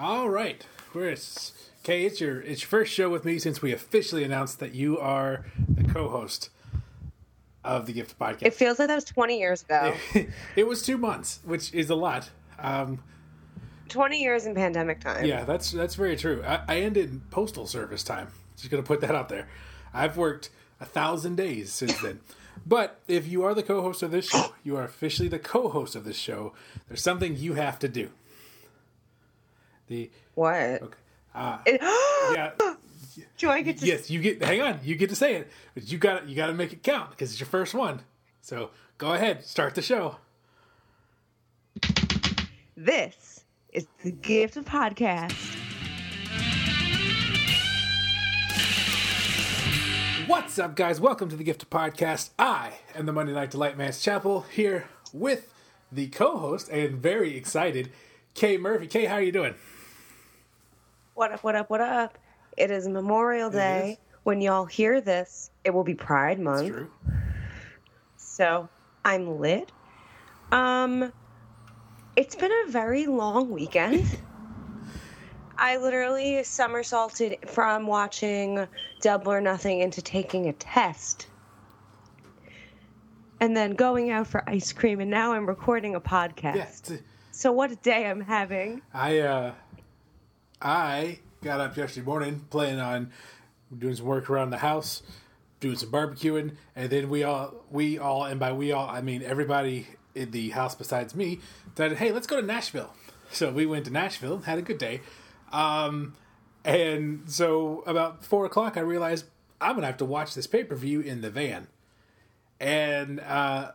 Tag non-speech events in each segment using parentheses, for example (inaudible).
All right, we're okay. It's your it's your first show with me since we officially announced that you are the co-host of the Gift Podcast. It feels like that was 20 years ago. (laughs) it was two months, which is a lot. Um, 20 years in pandemic time. yeah, that's that's very true. I, I ended postal service time. Just gonna put that out there. I've worked a thousand days since then. But if you are the co-host of this show, you are officially the co-host of this show. There's something you have to do. The What? okay, uh, It- (gasps) yeah, Do I get to yes, you get. Hang on, you get to say it, but you got you got to make it count because it's your first one. So go ahead, start the show. This is the gift of podcast. What's up, guys? Welcome to the Gift of Podcast. I am the Monday Night Delight Mance Chapel here with the co-host and very excited, Kay Murphy. Kay, how are you doing? What up, what up, what up? It is Memorial Day. is. When y'all hear this, it will be Pride Month. So I'm lit. Um, it's been a very long weekend. (laughs) I literally somersaulted from watching Double or Nothing into taking a test. And then going out for ice cream, and now I'm recording a podcast. Yeah, it's- So what a day I'm having. I uh, I got up yesterday morning planning on doing some work around the house, doing some barbecuing, and then we all we all and by we all I mean everybody in the house besides me decided, hey, let's go to Nashville. So we went to Nashville, had a good day, um, and so about four o'clock I realized I'm gonna have to watch this pay per view in the van, and uh,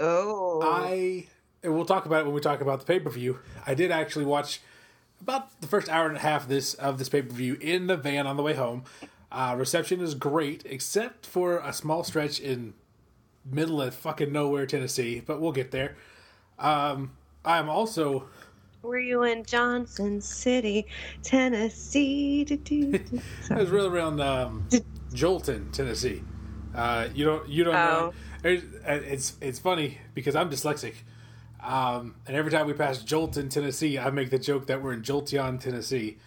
Oh. I and we'll talk about it when we talk about the pay per view. I did actually watch about the first hour and a half of this of this pay per view in the van on the way home. Uh, reception is great, except for a small stretch in middle of fucking nowhere, Tennessee. But we'll get there. Um, I'm also Were you in Johnson City, Tennessee? (laughs) I was really around um, Joelton, Tennessee. Uh, you don't you don't know. Oh. Uh, It's it's funny because I'm dyslexic, um, and every time we pass Joelton, Tennessee, I make the joke that we're in Jolteon, Tennessee,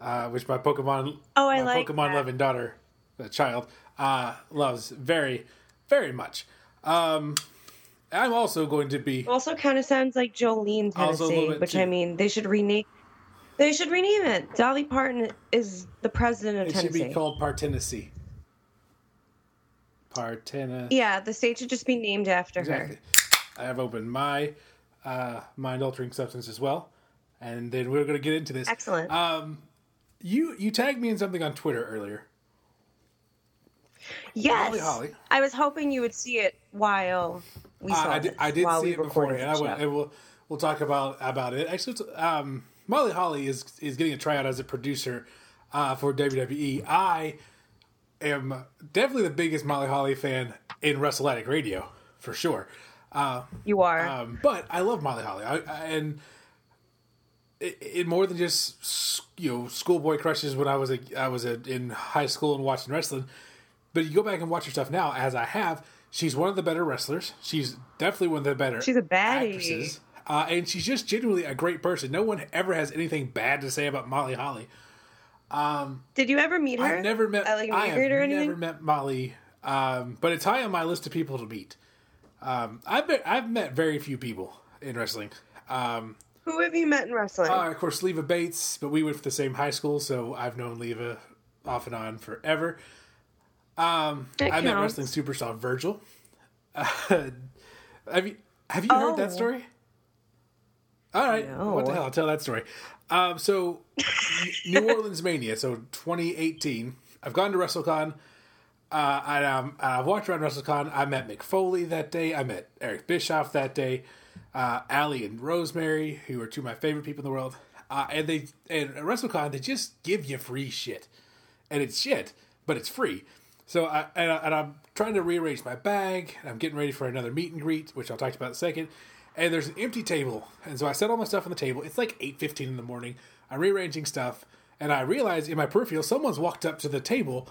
uh, which my Pokemon Oh, I my like Pokemon that. loving daughter, the child, uh, loves very very much. Um, I'm also going to be Also, kind of sounds like Jolene, Tennessee, which too. I mean, they should rename. They should rename it. Dolly Parton is the president of Tennessee. it should be called Partennessee. Partena. yeah, the state should just be named after Exactly. her. I have opened my uh, mind altering substance as well, and then we're going to get into this. Excellent. Um, you you tagged me in something on Twitter earlier. yes, Holly Holly. I was hoping you would see it while we Uh, saw I it. did, I did see it recorded beforehand. I and we'll we'll talk about about it. Actually, um, Molly Holly is is getting a tryout as a producer uh, for WWE. I am definitely the biggest Molly Holly fan in Wrestletic Radio for sure. Uh, You are. Um, but I love Molly Holly, I, I, and it, it more than just you know schoolboy crushes when I was a I was a, in high school and watching wrestling. But you go back and watch her stuff now, as I have. She's one of the better wrestlers. She's definitely one of the better. She's a baddie. actresses. Uh, and she's just genuinely a great person. No one ever has anything bad to say about Molly Holly. Um, Did you ever meet her? I've never met. At, like, I have never met Molly, um, but it's high on my list of people to meet. Um, I've met, I've met very few people in wrestling. Um, Who have you met in wrestling? uh, of course, Leva Bates, but we went to the same high school, so I've known Leva off and on forever. Um, That I met counts. wrestling superstar Virgil. (laughs) have you have you heard Oh. that story? All right, No. what the hell? I'll tell that story. Um, so, New Orleans Mania, so 2018. I've gone to WrestleCon. Uh, and, um, I've walked around WrestleCon. I met Mick Foley that day. I met Eric Bischoff that day. Uh, Allie and Rosemary, who are two of my favorite people in the world. Uh, and they and at WrestleCon they just give you free shit, and it's shit, but it's free. So I and, I, and I'm trying to rearrange my bag. I'm getting ready for another meet and greet, which I'll talk about in a second. And there's an empty table, and so I set all my stuff on the table. It's like eight fifteen in the morning. I'm rearranging stuff, and I realize in my peripheral someone's walked up to the table.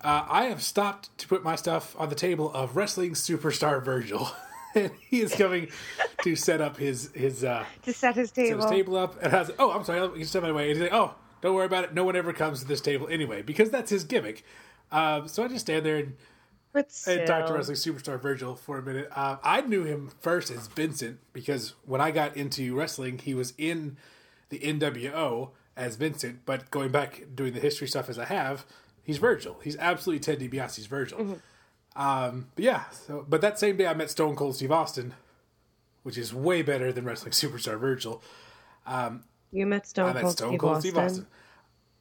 Uh, I have stopped to put my stuff on the table of wrestling superstar Virgil. (laughs) and he is coming to set up his his uh to set his set table. his table up, and I was like, "Oh, I'm sorry, you step my way." And he's like, "Oh, don't worry about it. No one ever comes to this table anyway, because that's his gimmick." Um, so I just stand there and, and talk to wrestling superstar Virgil for a minute. Uh, I knew him first as Vincent because when I got into wrestling, he was in the NWO as Vincent. But going back doing the history stuff as I have, he's Virgil. He's absolutely Ted DiBiase's Virgil. Mm-hmm. Um, but yeah, so but that same day I met Stone Cold Steve Austin, which is way better than wrestling superstar Virgil. You met Stone I met Cold, Stone Steve, Cold Austin. Steve Austin.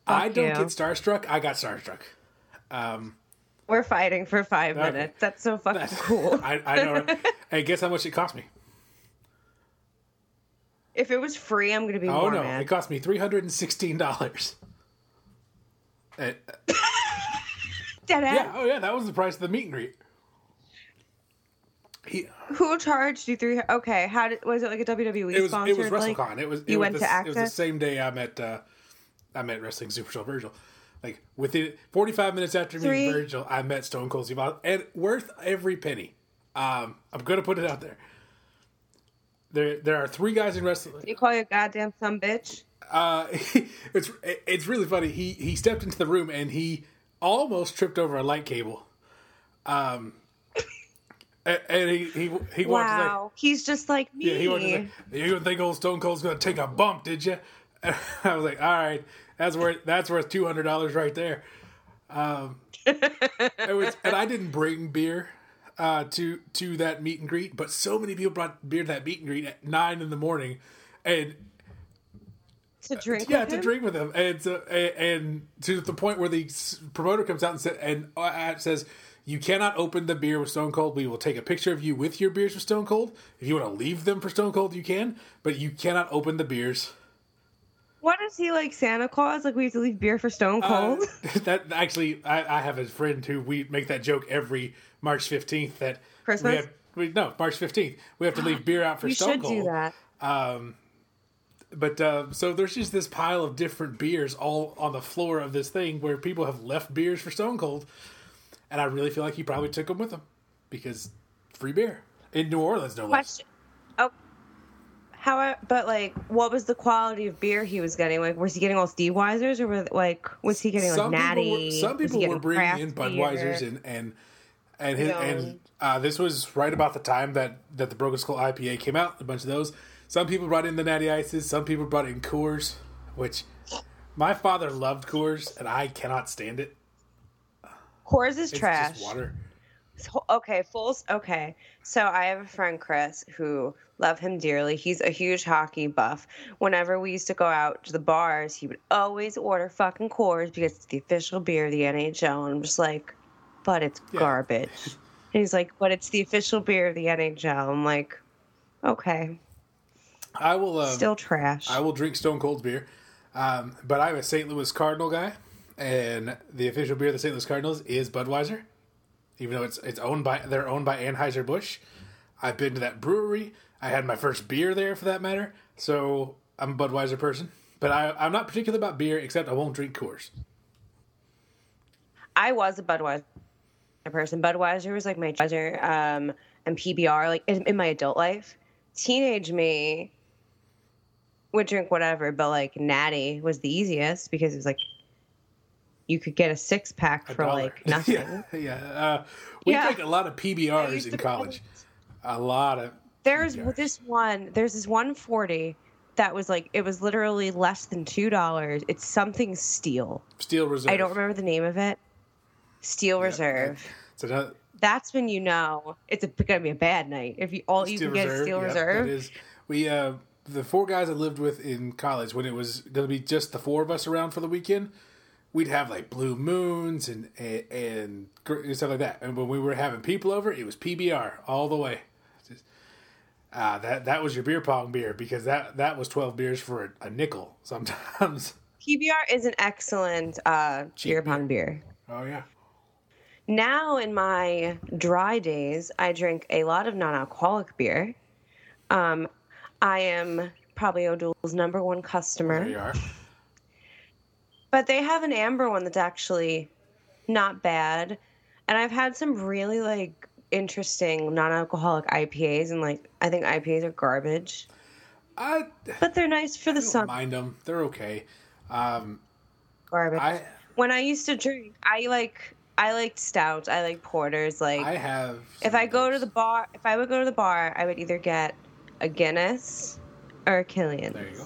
I don't you. get starstruck. I got starstruck. We're fighting for five Okay. minutes. That's so fucking (laughs) cool. I, I know. right? (laughs) hey, guess how much it cost me? if it was free, I'm gonna be Oh no, mad. it cost me three hundred and sixteen dollars. (laughs) Dead yeah, oh yeah, that was the price of the meet and greet. He, Who charged you three? Okay, how did was it like a WWE it was sponsored? it was like, WrestleCon. it was it you was went the, to It was the same day I met uh, I met wrestling superstar Virgil. Like within forty five minutes after meeting Virgil, I met Stone Cold Steve Austin, and worth every penny. Um, I'm gonna put it out there. There there are three guys in wrestling. you call you a goddamn some bitch? uh, (laughs) it's it's really funny. He he stepped into the room and he almost tripped over a light cable. Um, and, and he he he walked like, Wow, he's just like me. yeah, he walked like, you didn't think old Stone Cold's gonna take a bump, did you? (laughs) And I was like, all right, that's worth that's worth two hundred dollars right there. Um, it was, and I didn't bring beer uh, to to that meet and greet, but so many people brought beer to that meet and greet at nine in the morning, and to drink. yeah, with to him? drink with them, and so, and, to the point where the promoter comes out and, sa- and uh, says, "You cannot open the beer with Stone Cold. We will take a picture of you with your beers with Stone Cold. If you want to leave them for Stone Cold, you can, but you cannot open the beers." What is he like Santa Claus? Like we have to leave beer for Stone Uh, Cold? (laughs) (laughs) that actually, I, I have a friend who we make that joke every March fifteenth. That Christmas? We have, we, no, March fifteenth. We have to leave beer out for you Stone should Cold. do that. But uh, so there's just this pile of different beers all on the floor of this thing where people have left beers for Stone Cold, and I really feel like he probably took them with him because free beer in New Orleans, no less. Question. Oh, how? But like, what was the quality of beer he was getting? Like, was he getting all Steve Weisers, or were, like, was he getting like Some natty? people were, some people were bringing in? Budweisers and and and his, and uh, this was right about the time that that the Broken Skull IPA came out. A bunch of those. Some people brought in the Natty Ices. Some people brought in Coors, which my father loved Coors, and I cannot stand it. Coors is It's trash. just water. Okay, full. Okay, so I have a friend Chris who love him dearly. He's a huge hockey buff. Whenever we used to go out to the bars, he would always order fucking Coors because it's the official beer of the NHL. And I'm just like, but it's Yeah. garbage. And he's like, but it's the official beer of the NHL. I'm like, okay, I will. Um, still trash. I will drink Stone Cold beer, um, but I'm a St. Louis Cardinal guy, and the official beer of the St. Louis Cardinals is Budweiser, even though it's it's owned by they're owned by Anheuser Busch. I've been to that brewery. I had my first beer there, for that matter. So I'm a Budweiser person, but I, I'm not particular about beer, except I won't drink Coors. I was a Budweiser person. Budweiser was like my Budweiser um, and PBR, like in, in my adult life. Teenage me would drink whatever, but like Natty was the easiest because it was like you could get a six pack for Dollar. like (laughs) nothing. yeah, yeah. Uh, we Yeah. drank a lot of (laughs) PBRs in college. A lot of. There's PBRs. this one. There's this 140 that was like it was literally less than two dollars. It's something steel. Steel Reserve. I don't remember the name of it. Steel Reserve. It's another, That's when you know it's a, gonna be a bad night if you all you can get is Steel Reserve. That is, we uh, the four guys I lived with in college when it was going to be just the four of us around for the weekend. We'd have like blue moons and and, and stuff like that. And when we were having people over, it was PBR all the way. Just, uh, that that was your beer pong beer because that that was twelve beers for a, a nickel sometimes. (laughs) PBR is an excellent uh, beer pong beer. Oh yeah, Now, in my dry days, I drink a lot of non-alcoholic beer. Um, I am probably O'Doul's number one customer. there you are. but they have an amber one that's actually not bad and i've had some really like interesting non-alcoholic IPAs, and like I think IPAs are garbage, I but they're nice for the don't summer. mind them. They're okay. Um, Garbage. I when I used to drink, I like I liked stouts. I like porters. Like I have. if I go to the bar, if I would go to the bar, I would either get a Guinness or a Killian. There you go.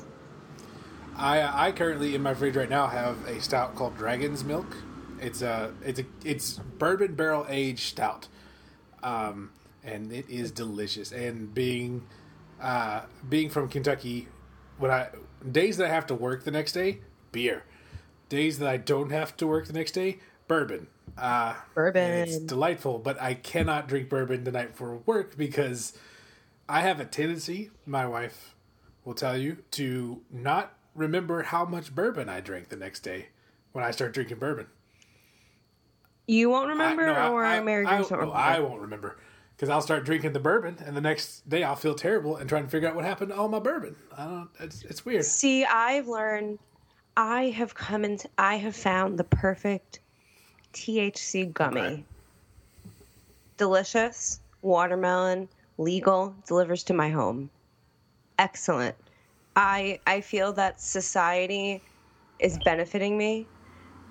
I I currently in my fridge right now have a stout called Dragon's Milk. It's a it's a it's bourbon barrel aged stout, um, and it is delicious. And being uh, being from Kentucky, when I days that I have to work the next day, beer. Days that I don't have to work the next day, bourbon. Uh, Bourbon. it's delightful, but I cannot drink bourbon the night before work because I have a tendency, my wife will tell you, to not remember how much bourbon I drank the next day when I start drinking bourbon. You won't I- remember, no, I- or I, Mary I, no, remember. I won't remember because I'll start drinking the bourbon, and the next day I'll feel terrible and trying to figure out what happened to all my bourbon. I don't. It's it's weird. See, I've learned. I have come into. I have found the perfect THC gummy. Okay. Delicious, watermelon, legal, delivers to my home. Excellent. I I feel that society is benefiting me,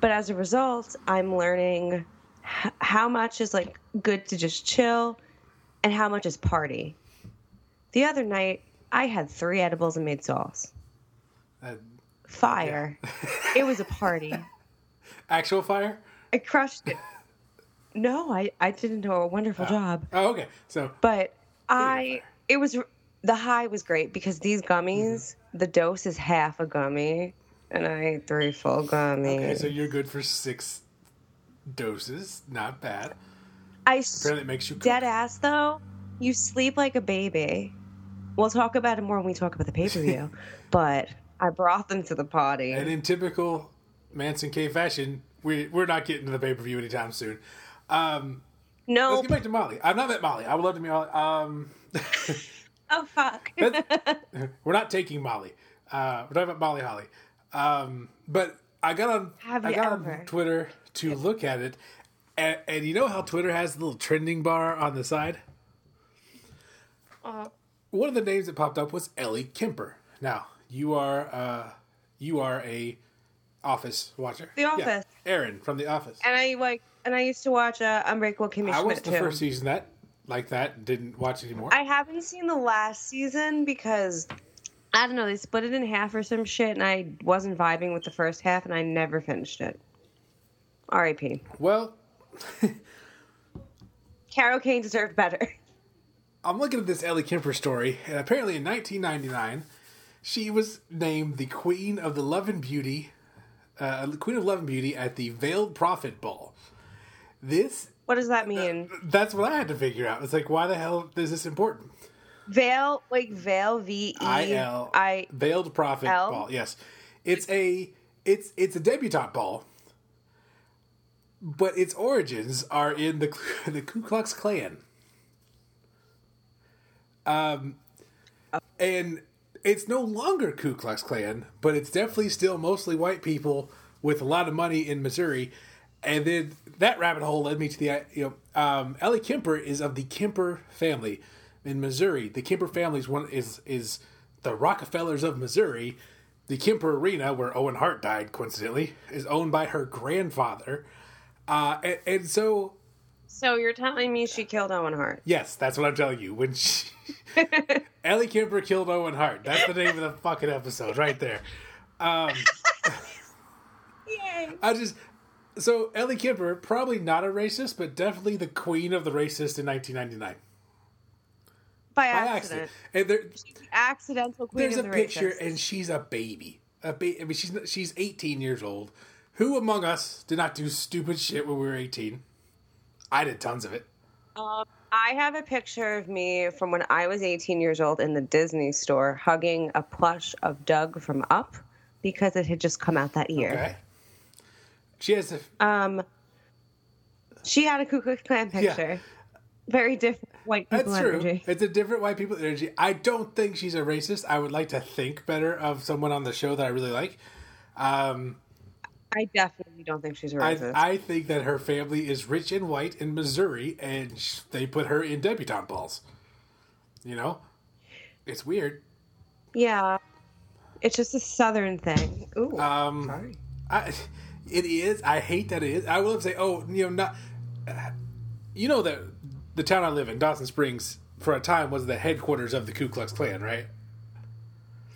but as a result, I'm learning h- how much is like good to just chill, and how much is party. The other night, I had three edibles and made sauce. Uh, Fire. it was a party. (laughs) actual fire. I crushed it. No, I, I didn't do a wonderful job. Oh, okay. So But I, it was, the high was great because these gummies, the dose is half a gummy, and I ate three full gummies. okay, so you're good for six doses. Not bad. I Apparently, it makes you cook. dead ass though, you sleep like a baby. We'll talk about it more when we talk about the pay per view. (laughs) but I brought them to the party. And in typical Mance and Kay fashion, we we're not getting to the pay per view anytime soon. Um, no, let's get back to Molly. I've not met Molly. I would love to meet Molly. Um, (laughs) oh fuck. (laughs) (laughs) We're not taking Molly. Uh, we're talking about Molly Holly. Um, but I got on Have I got ever? on Twitter to look at it, and, and you know how Twitter has the little trending bar on the side. Uh, One of the names that popped up was Ellie Kemper. Now you are uh, you are a Office watcher. The Yeah, Office. Erin from The Office. and I like, and I used to watch uh, Unbreakable Kimmy I Schmidt watched the too. first season that like that. Didn't watch anymore. I haven't seen the last season because I don't know they split it in half or some shit, and I wasn't vibing with the first half, and I never finished it. R.I.P. well, (laughs) Carol Kane deserved better. I'm looking at this Ellie Kemper story, and apparently in 1999, she was named the Queen of the Love and Beauty, uh, Queen of Love and Beauty at the Veiled Prophet Ball. This, What does that mean? that's what I had to figure out. It's like, why the hell is this important? Veil, like Veil, V E I L I. Veiled Prophet L? Ball. Yes, it's a it's it's a debutante ball, but its origins are in the (laughs) the Ku Klux Klan. Um, and it's no longer Ku Klux Klan, but it's definitely still mostly white people with a lot of money in Missouri. And then that rabbit hole led me to the you know um, Ellie Kemper is of the Kemper family in Missouri. The Kemper family is one is is the Rockefellers of Missouri. The Kemper Arena, where Owen Hart died, coincidentally, is owned by her grandfather. Uh, and, and so So you're telling me she killed Owen Hart? Yes, that's what I'm telling you. When she, (laughs) Ellie Kemper killed Owen Hart. That's the name of the fucking episode right there. Um, (laughs) Yay! I just so Ellie Kemper probably not a racist, but definitely the queen of the racist in 1999 By by accident. accident. And there, Accidental queen there's a the picture, racists. and she's a baby. A ba- I mean, she's she's 18 years old. Who among us did not do stupid shit when we were 18? I did tons of it. Um, I have a picture of me from when I was 18 years old in the Disney store hugging a plush of Dug from Up because it had just come out that year. Okay. She has a Um, she had a Ku Klux Klan picture. Yeah. Very different white people That's true. energy. It's a different white people energy. I don't think she's a racist. I would like to think better of someone on the show that I really like. Um, I definitely don't think she's a racist. I think that her family is rich and white in Missouri, and sh- they put her in debutante balls. You know, it's weird. yeah, it's just a southern thing. Ooh, Um, sorry. I, it is. I hate that it is. I will say, oh, you know, not. You know that the town I live in, Dawson Springs, for a time was the headquarters of the Ku Klux Klan, right?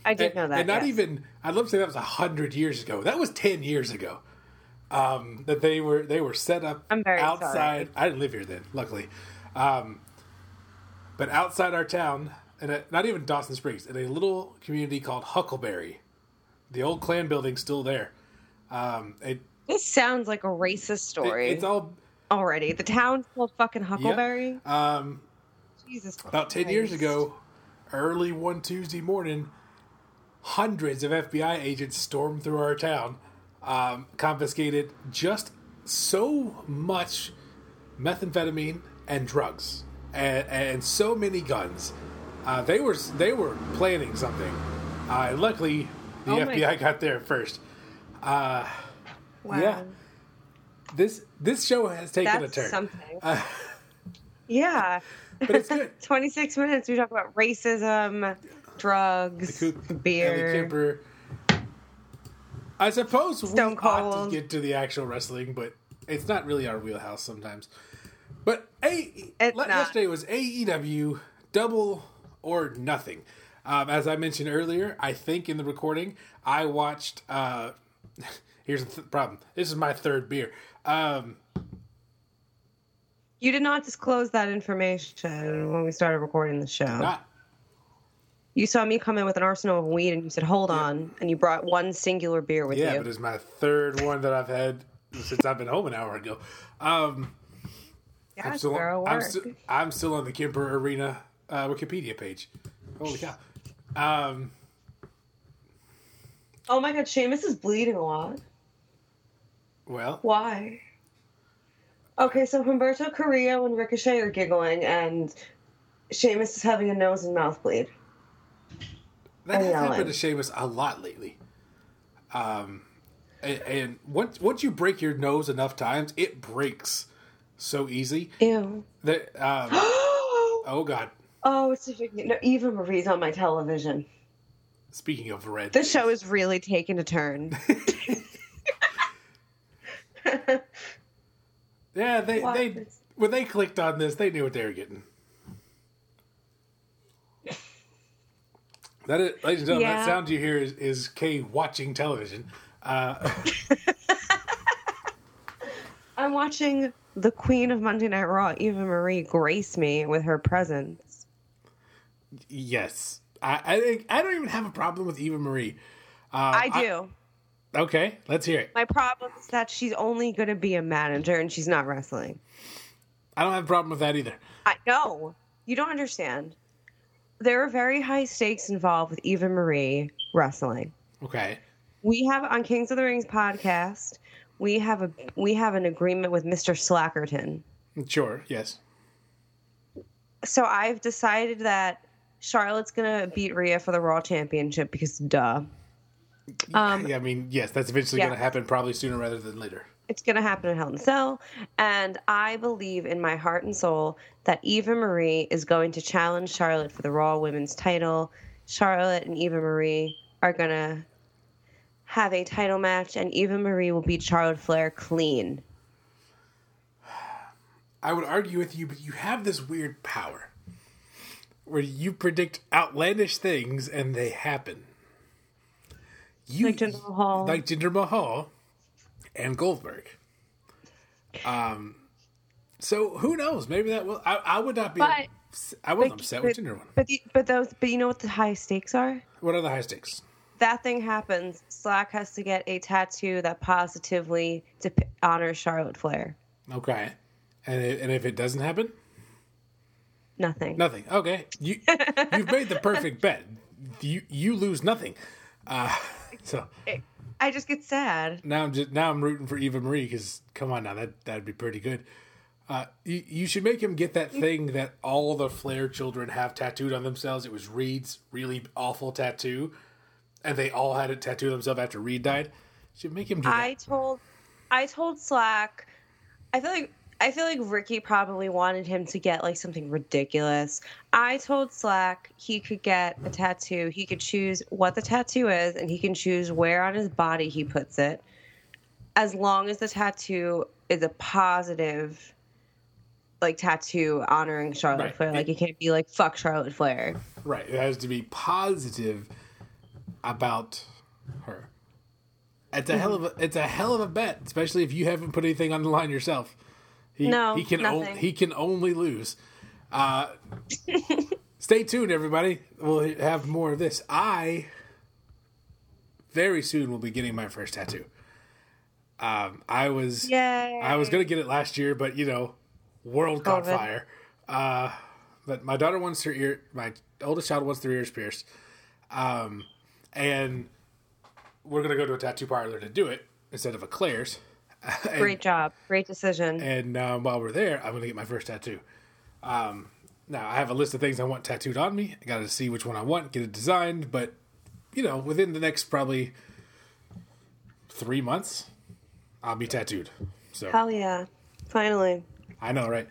I did and, know that. and not yes. even. I'd love to say that was a hundred years ago. That was ten years ago. Um, that they were they were set up I'm very outside. sorry. I didn't live here then, luckily. Um, but outside our town, and not even Dawson Springs, in a little community called Huckleberry, the old Klan building's still there. Um, it, This sounds like a racist story it's all already. The town's called fucking Huckleberry. um, Jesus. about 10 years ago, early one Tuesday morning, hundreds of FBI agents stormed through our town, um, confiscated just so much methamphetamine and drugs, and, and so many guns. Uh, they were they were planning something. Uh, luckily, the Oh FBI got there first. Wow. Yeah. This this show has taken That's a turn, something. Uh, yeah. (laughs) but it's good. (laughs) 26 minutes. We talk about racism, drugs, Coop, beer. I suppose Stone we ought Cold. to get to the actual wrestling, but it's not really our wheelhouse sometimes. But a It's yesterday was AEW Double or Nothing. Um, as I mentioned earlier, I think in the recording I watched. Uh, (laughs) here's the th- problem. This is my third beer. Um, You did not disclose that information when we started recording the show. not You saw me come in with an arsenal of weed and you said, hold on. And you brought one singular beer with yeah, you. Yeah, but it's my third one that I've had since I've been home an hour ago. Um, yeah, I'm still, thorough I'm, I'm still on the Kemper Arena uh, Wikipedia page. Holy cow! Um, oh my god, Sheamus is bleeding a lot. well, Why? Okay, so Humberto Carrillo and Ricochet are giggling, and Sheamus is having a nose and mouth bleed. that has happened to Sheamus a lot lately. Um, and, and once once you break your nose enough times, it breaks so easy Ew. that um, (gasps) oh, god. oh it's a big no, Eva Marie's on my television. Speaking of red, This show is really taking a turn. (laughs) yeah, they What? they when they clicked on this, they knew what they were getting. That is, ladies and gentlemen, Yeah. that sound you hear is, is Kay watching television. Uh, (laughs) I'm watching the Queen of Monday Night Raw, Eva Marie, grace me with her presence. yes, I, I think I don't even have a problem with Eva Marie. Uh, I do. okay, let's hear it. My problem is that she's only going to be a manager and she's not wrestling. I don't have a problem with that either. I no, you don't understand. There are very high stakes involved with Eva Marie wrestling. Okay, We have on Kings of the Rings podcast. We have a we have an agreement with Mr. Slackerton. sure, yes. So I've decided that Charlotte's gonna beat Rhea for the Raw Championship because duh. Um, yeah, I mean, yes, that's eventually yeah. going to happen, probably sooner rather than later. it's going to happen in Hell in a Cell. And I believe in my heart and soul that Eva Marie is going to challenge Charlotte for the Raw Women's title. Charlotte and Eva Marie are going to have a title match, and Eva Marie will beat Charlotte Flair clean. (sighs) I would argue with you, but you have this weird power where you predict outlandish things and they happen. You, Like Jinder Mahal. like Jinder Mahal and Goldberg. Um, so who knows? Maybe that will. I, I would not be. But- I wasn't But, upset with but, Jinder one. but, the, but those, but you know what the high stakes are? What are the high stakes? That thing happens. Slack has to get a tattoo that positively dep- honors Charlotte Flair. Okay, and it, and if it doesn't happen, Nothing. nothing. Okay, you (laughs) you've made the perfect bet. You you lose nothing. Uh, (laughs) so I just get sad. now I'm just now I'm rooting for Eva Marie because come on now that that'd be pretty good. Uh, you, you should make him get that thing that all the Flair children have tattooed on themselves. It was Reid's really awful tattoo, and they all had it tattooed themselves after Reed died. Should make him do I told I told Slack I feel like I feel like Ricky probably wanted him to get like something ridiculous. I told Slack he could get a tattoo. He could choose what the tattoo is and he can choose where on his body he puts it. As long as the tattoo is a positive like tattoo honoring Charlotte Right. Flair. Like it can't be like fuck Charlotte Flair. Right. It has to be positive about her. It's a hell of a it's a hell of a bet, especially if you haven't put anything on the line yourself. He, No, he can he can only lose. Uh, (laughs) stay tuned, everybody. We'll have more of this. I very soon will be getting my first tattoo. Um, I was Yay. I was gonna get it last year, but you know, world caught COVID. fire. Uh, but my daughter wants her ear. My oldest child wants their ears pierced, um, and we're gonna go to a tattoo parlor to do it instead of a Claire's. (laughs) and, Great job. Great decision. And um, while we're there, I'm gonna get my first tattoo. Um, now I have a list of things I want tattooed on me. I got to see which one I want, get it designed. But you know, within the next probably three months, I'll be tattooed. So Hell yeah. Finally. I know, right?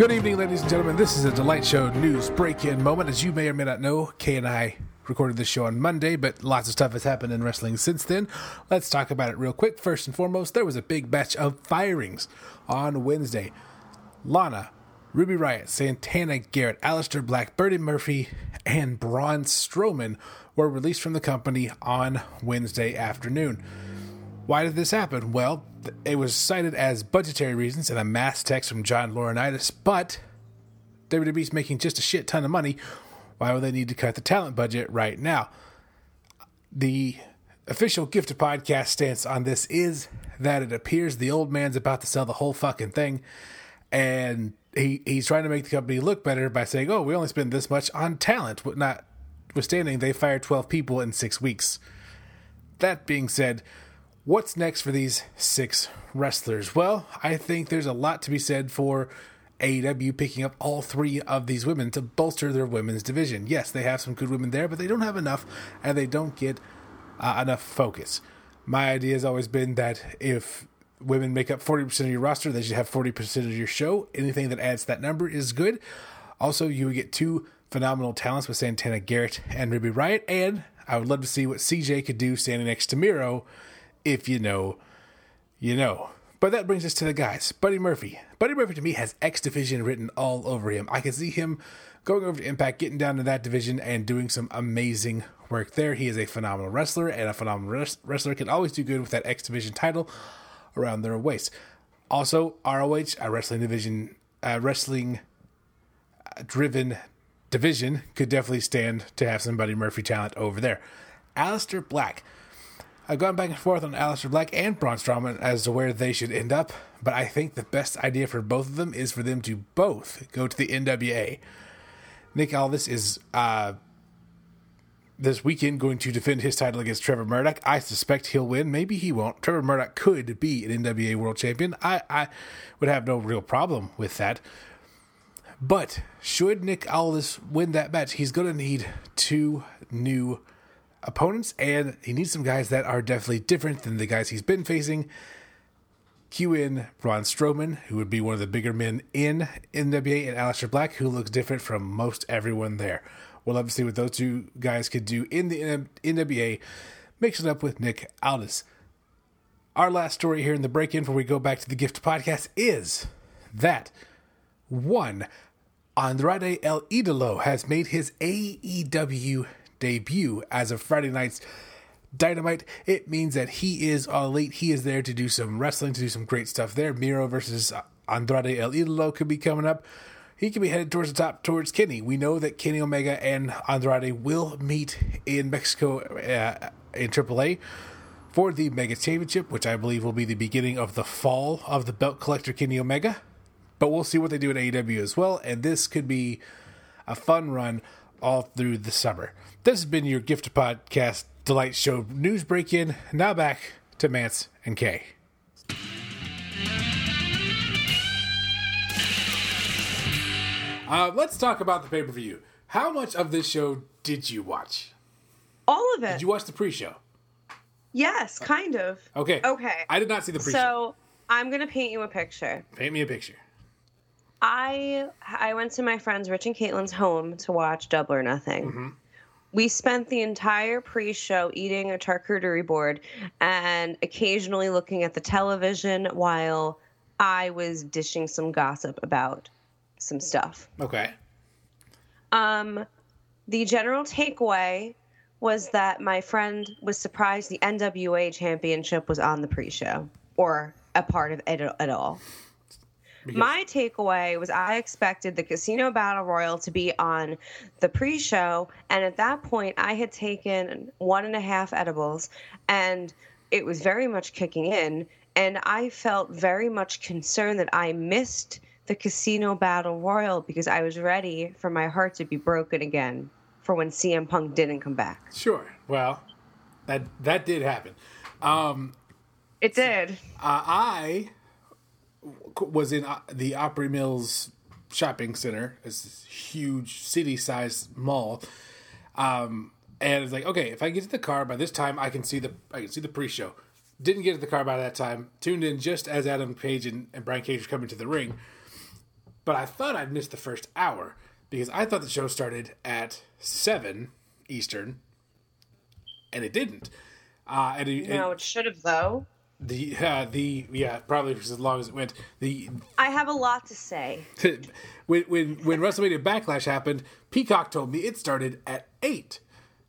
Good evening, ladies and gentlemen. This is a Delight Show news break in moment. As you may or may not know, Kay and I recorded this show on Monday, but lots of stuff has happened in wrestling since then. Let's talk about it real quick. First and foremost, there was a big batch of firings on Wednesday. Lana, Ruby Riott, Santana Garrett, Aleister Black, Buddy Murphy, and Braun Strowman were released from the company on Wednesday afternoon. Why did this happen? Well, it was cited as budgetary reasons in a mass text from John Laurinaitis, but WWE's making just a shit ton of money. Why would they need to cut the talent budget right now? The official Gift of Podcast stance on this is that it appears the old man's about to sell the whole fucking thing, and he he's trying to make the company look better by saying, "Oh, we only spend this much on talent." Notwithstanding, they fired twelve people in six weeks. That being said, what's next for these six wrestlers? Well, I think there's a lot to be said for AEW picking up all three of these women to bolster their women's division. Yes, they have some good women there, but they don't have enough, and they don't get uh, enough focus. My idea has always been that if women make up 40% of your roster, they should have 40% of your show. Anything that adds that number is good. Also, you would get two phenomenal talents with Santana Garrett and Ruby Riott, and I would love to see what CJ could do standing next to Miro. If you know, you know. But that brings us to the guys. Buddy Murphy. Buddy Murphy to me has X Division written all over him. I can see him going over to Impact, getting down to that division, and doing some amazing work there. He is a phenomenal wrestler, and a phenomenal wres- wrestler can always do good with that X Division title around their waist. Also, ROH, a wrestling division, uh, wrestling uh, driven division, could definitely stand to have some Buddy Murphy talent over there. Aleister Black. I've gone back and forth on Aleister Black and Braun Strowman as to where they should end up, but I think the best idea for both of them is for them to both go to the NWA. Nick Aldis is uh, this weekend going to defend his title against Trevor Murdoch. I suspect he'll win. Maybe he won't. Trevor Murdoch could be an NWA World Champion. I, I would have no real problem with that. But should Nick Aldis win that match, he's going to need two new opponents, and he needs some guys that are definitely different than the guys he's been facing. Cue in Braun Strowman, who would be one of the bigger men in NWA, and Aleister Black, who looks different from most everyone there. We'll love to see what those two guys could do in the NWA, mix it up with Nick Aldis. Our last story here in the break in before we go back to the Gift podcast is that one, Andrade El Idolo has made his AEW debut as of Friday night's Dynamite. It means that he is elite. He is there to do some wrestling, to do some great stuff there. Miro versus Andrade El Idolo could be coming up. He could be headed towards the top, towards Kenny. We know that Kenny Omega and Andrade will meet in Mexico uh, in AAA for the Mega Championship, which I believe will be the beginning of the fall of the belt collector Kenny Omega. But we'll see what they do in AEW as well, and this could be a fun run all through the summer. This has been your Gift Podcast Delight Show news break in. Now back to Mance and Kay. Uh, let's talk about the pay per view. How much of this show did you watch? All of it. Did you watch the pre show? yes, kind of. Okay. Okay. I did not see the pre show. So I'm gonna paint you a picture. Paint me a picture. I I went to my friends Rich and Caitlin's home to watch Double or Nothing. We spent the entire pre-show eating a charcuterie board and occasionally looking at the television while I was dishing some gossip about some stuff. Okay. Um, the general takeaway was that my friend was surprised the NWA championship was on the pre-show or a part of it at all. Because- My takeaway was I expected the Casino Battle Royal to be on the pre show. And at that point, I had taken one and a half edibles and it was very much kicking in. And I felt very much concerned that I missed the Casino Battle Royal because I was ready for my heart to be broken again for when CM Punk didn't come back. Sure. Well, that that did happen. Um, It did. uh, I was in uh, the Opry Mills shopping center. It's this huge city-sized mall. Um, and it's like, okay, if I get to the car by this time, I can see the I can see the pre-show. Didn't get to the car by that time. Tuned in just as Adam Page and, and Brian Cage were coming to the ring. But I thought I'd missed the first hour because I thought the show started at seven Eastern, and it didn't. Uh, and it, No, it should have, though. The uh, the yeah probably for as long as it went the I have a lot to say. (laughs) when when when WrestleMania Backlash happened, Peacock told me it started at eight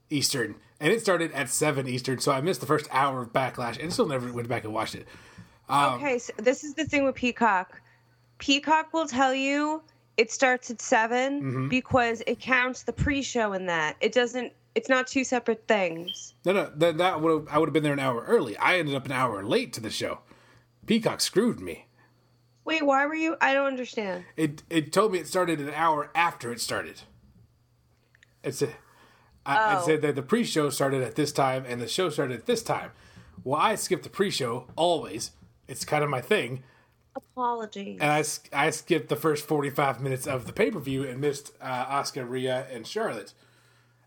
Eastern and it started at seven Eastern, so I missed the first hour of Backlash and still never went back and watched it. Um, Okay, so this is the thing with Peacock. Peacock will tell you it starts at 7 Mm-hmm. because it counts the pre-show in that. It doesn't. It's not two separate things. No, no, that, that would I would have been there an hour early. I ended up an hour late to the show. Peacock screwed me. Wait, why were you? I don't understand. It it told me it started an hour after it started. It said, I, it Oh. said that the pre-show started at this time and the show started at this time. Well, I skip the pre-show always. It's kind of my thing, Apologies. and I I skipped the first forty-five minutes of the pay-per-view and missed uh, Asuka, Rhea, and Charlotte,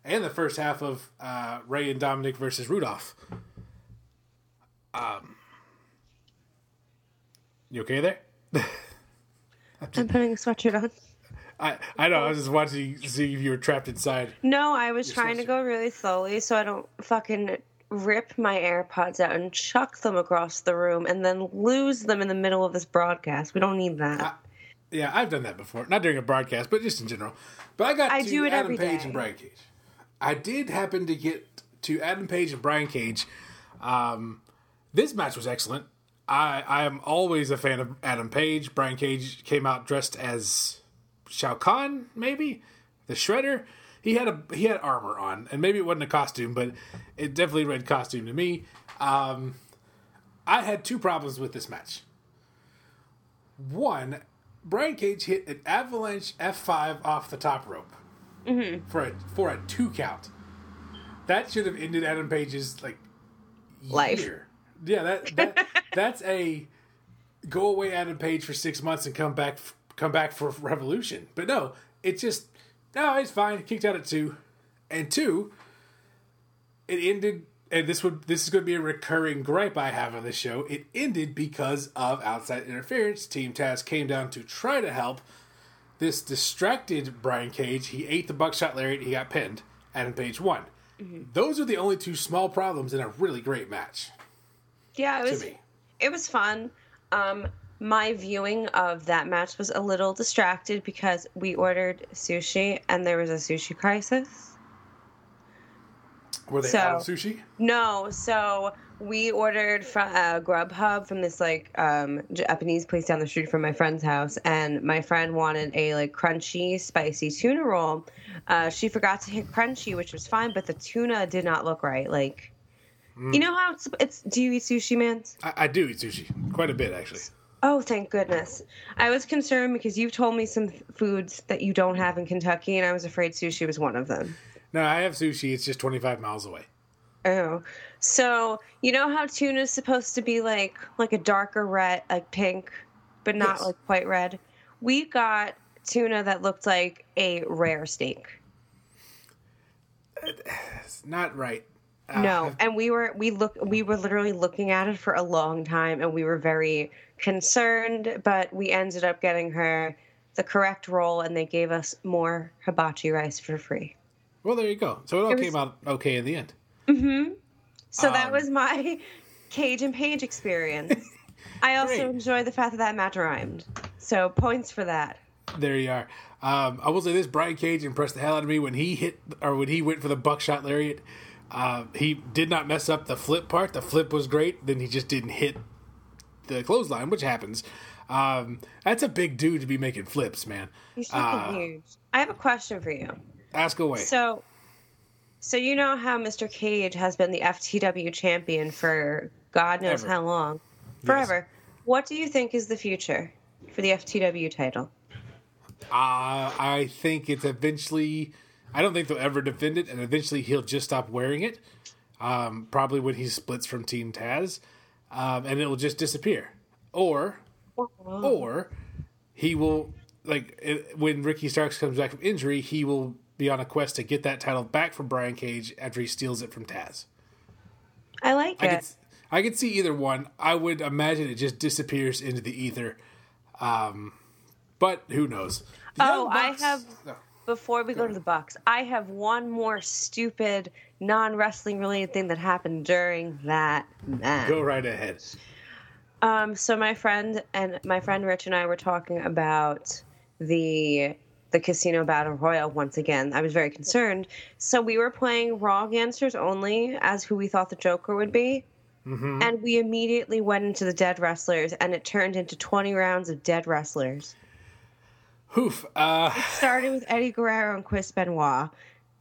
and the first half of uh, Rey and Dominik versus Rudolph. Um, you okay there? (laughs) I'm putting a sweatshirt on. I I know. I was just watching to see if you were trapped inside. No, I was trying to go really slowly so I don't fucking rip my AirPods out and chuck them across the room and then lose them in the middle of this broadcast. We don't need that. Yeah, I've done that before. Not during a broadcast, but just in general. But I got I do it Adam every Page day. and Brian Cage. I did happen to get to Adam Page and Brian Cage. Um, this match was excellent. I I am always a fan of Adam Page. Brian Cage came out dressed as Shao Kahn, maybe the Shredder. He had a he had armor on, and maybe it wasn't a costume, but it definitely read costume to me. Um, I had two problems with this match. One, Brian Cage hit an avalanche F5 off the top rope Mm-hmm. for a for a two count. That should have ended Adam Page's like Life. year. Yeah, that, that (laughs) that's a go away Adam Page for six months and come back come back for Revolution. But no, it just no, it's fine. Kicked out at two, and two, it ended. And this would this is going to be a recurring gripe I have on this show. It ended because of outside interference. Team Taz came down to try to help. This distracted Brian Cage. He ate the buckshot lariat. He got pinned. Adam Page won. Those are the only two small problems in a really great match Yeah, it was it was fun. Um, my viewing of that match was a little distracted because we ordered sushi and there was a sushi crisis. Were they So- out of sushi? No, so we ordered from uh, Grubhub from this like um, Japanese place down the street from my friend's house, and my friend wanted a like crunchy, spicy tuna roll. Uh, she forgot to hit crunchy, which was fine, but the tuna did not look right. Like, you know how it's, it's do you eat sushi, man? I, I do eat sushi quite a bit, actually. Oh, thank goodness. I was concerned because you've told me some foods that you don't have in Kentucky, and I was afraid sushi was one of them. No, I have sushi. It's just twenty five miles away. Oh, so you know how tuna is supposed to be like like a darker red, like pink, but not Yes. like quite red. We got tuna that looked like a rare steak. It's not right. Uh, no, and we were we look we were literally looking at it for a long time, and we were very concerned. But we ended up getting her the correct roll, and they gave us more hibachi rice for free. Well, there you go. So it all It was- came out okay in the end. So that Um, was my (laughs) Cage and Page experience. (laughs) I also Great. enjoy the fact that that match rhymed. So points for that. There you are. Um, I will say this: Brian Cage impressed the hell out of me when he hit or when he went for the buckshot lariat. Uh, he did not mess up the flip part. The flip was great. Then he just didn't hit the clothesline, which happens. Um, that's a big dude to be making flips, man. He's fucking Uh, huge. I have a question for you. Ask away. So, so you know how Mr. Cage has been the FTW champion for God knows Ever. how long, forever. What do you think is the future for the FTW title? Uh, I think it's eventually. I don't think they'll ever defend it, and eventually he'll just stop wearing it. Um, probably when he splits from Team Taz, um, and it will just disappear. Or, or he will like it, when Ricky Starks comes back from injury, he will be on a quest to get that title back from Brian Cage after he steals it from Taz. I like I it. could, I could see either one. I would imagine it just disappears into the ether. Um, but who knows? The Oh, I have- No. Before we go to the Bucks, I have one more stupid non wrestling related thing that happened during that match. Go right ahead. Um, so my friend and my friend Rich and I were talking about the the casino battle royal once again. I was very concerned. So we were playing wrong answers only as who we thought the Joker would be. And we immediately went into the dead wrestlers, and it turned into 20 rounds of dead wrestlers. Hoof. Uh, Started with Eddie Guerrero and Chris Benoit.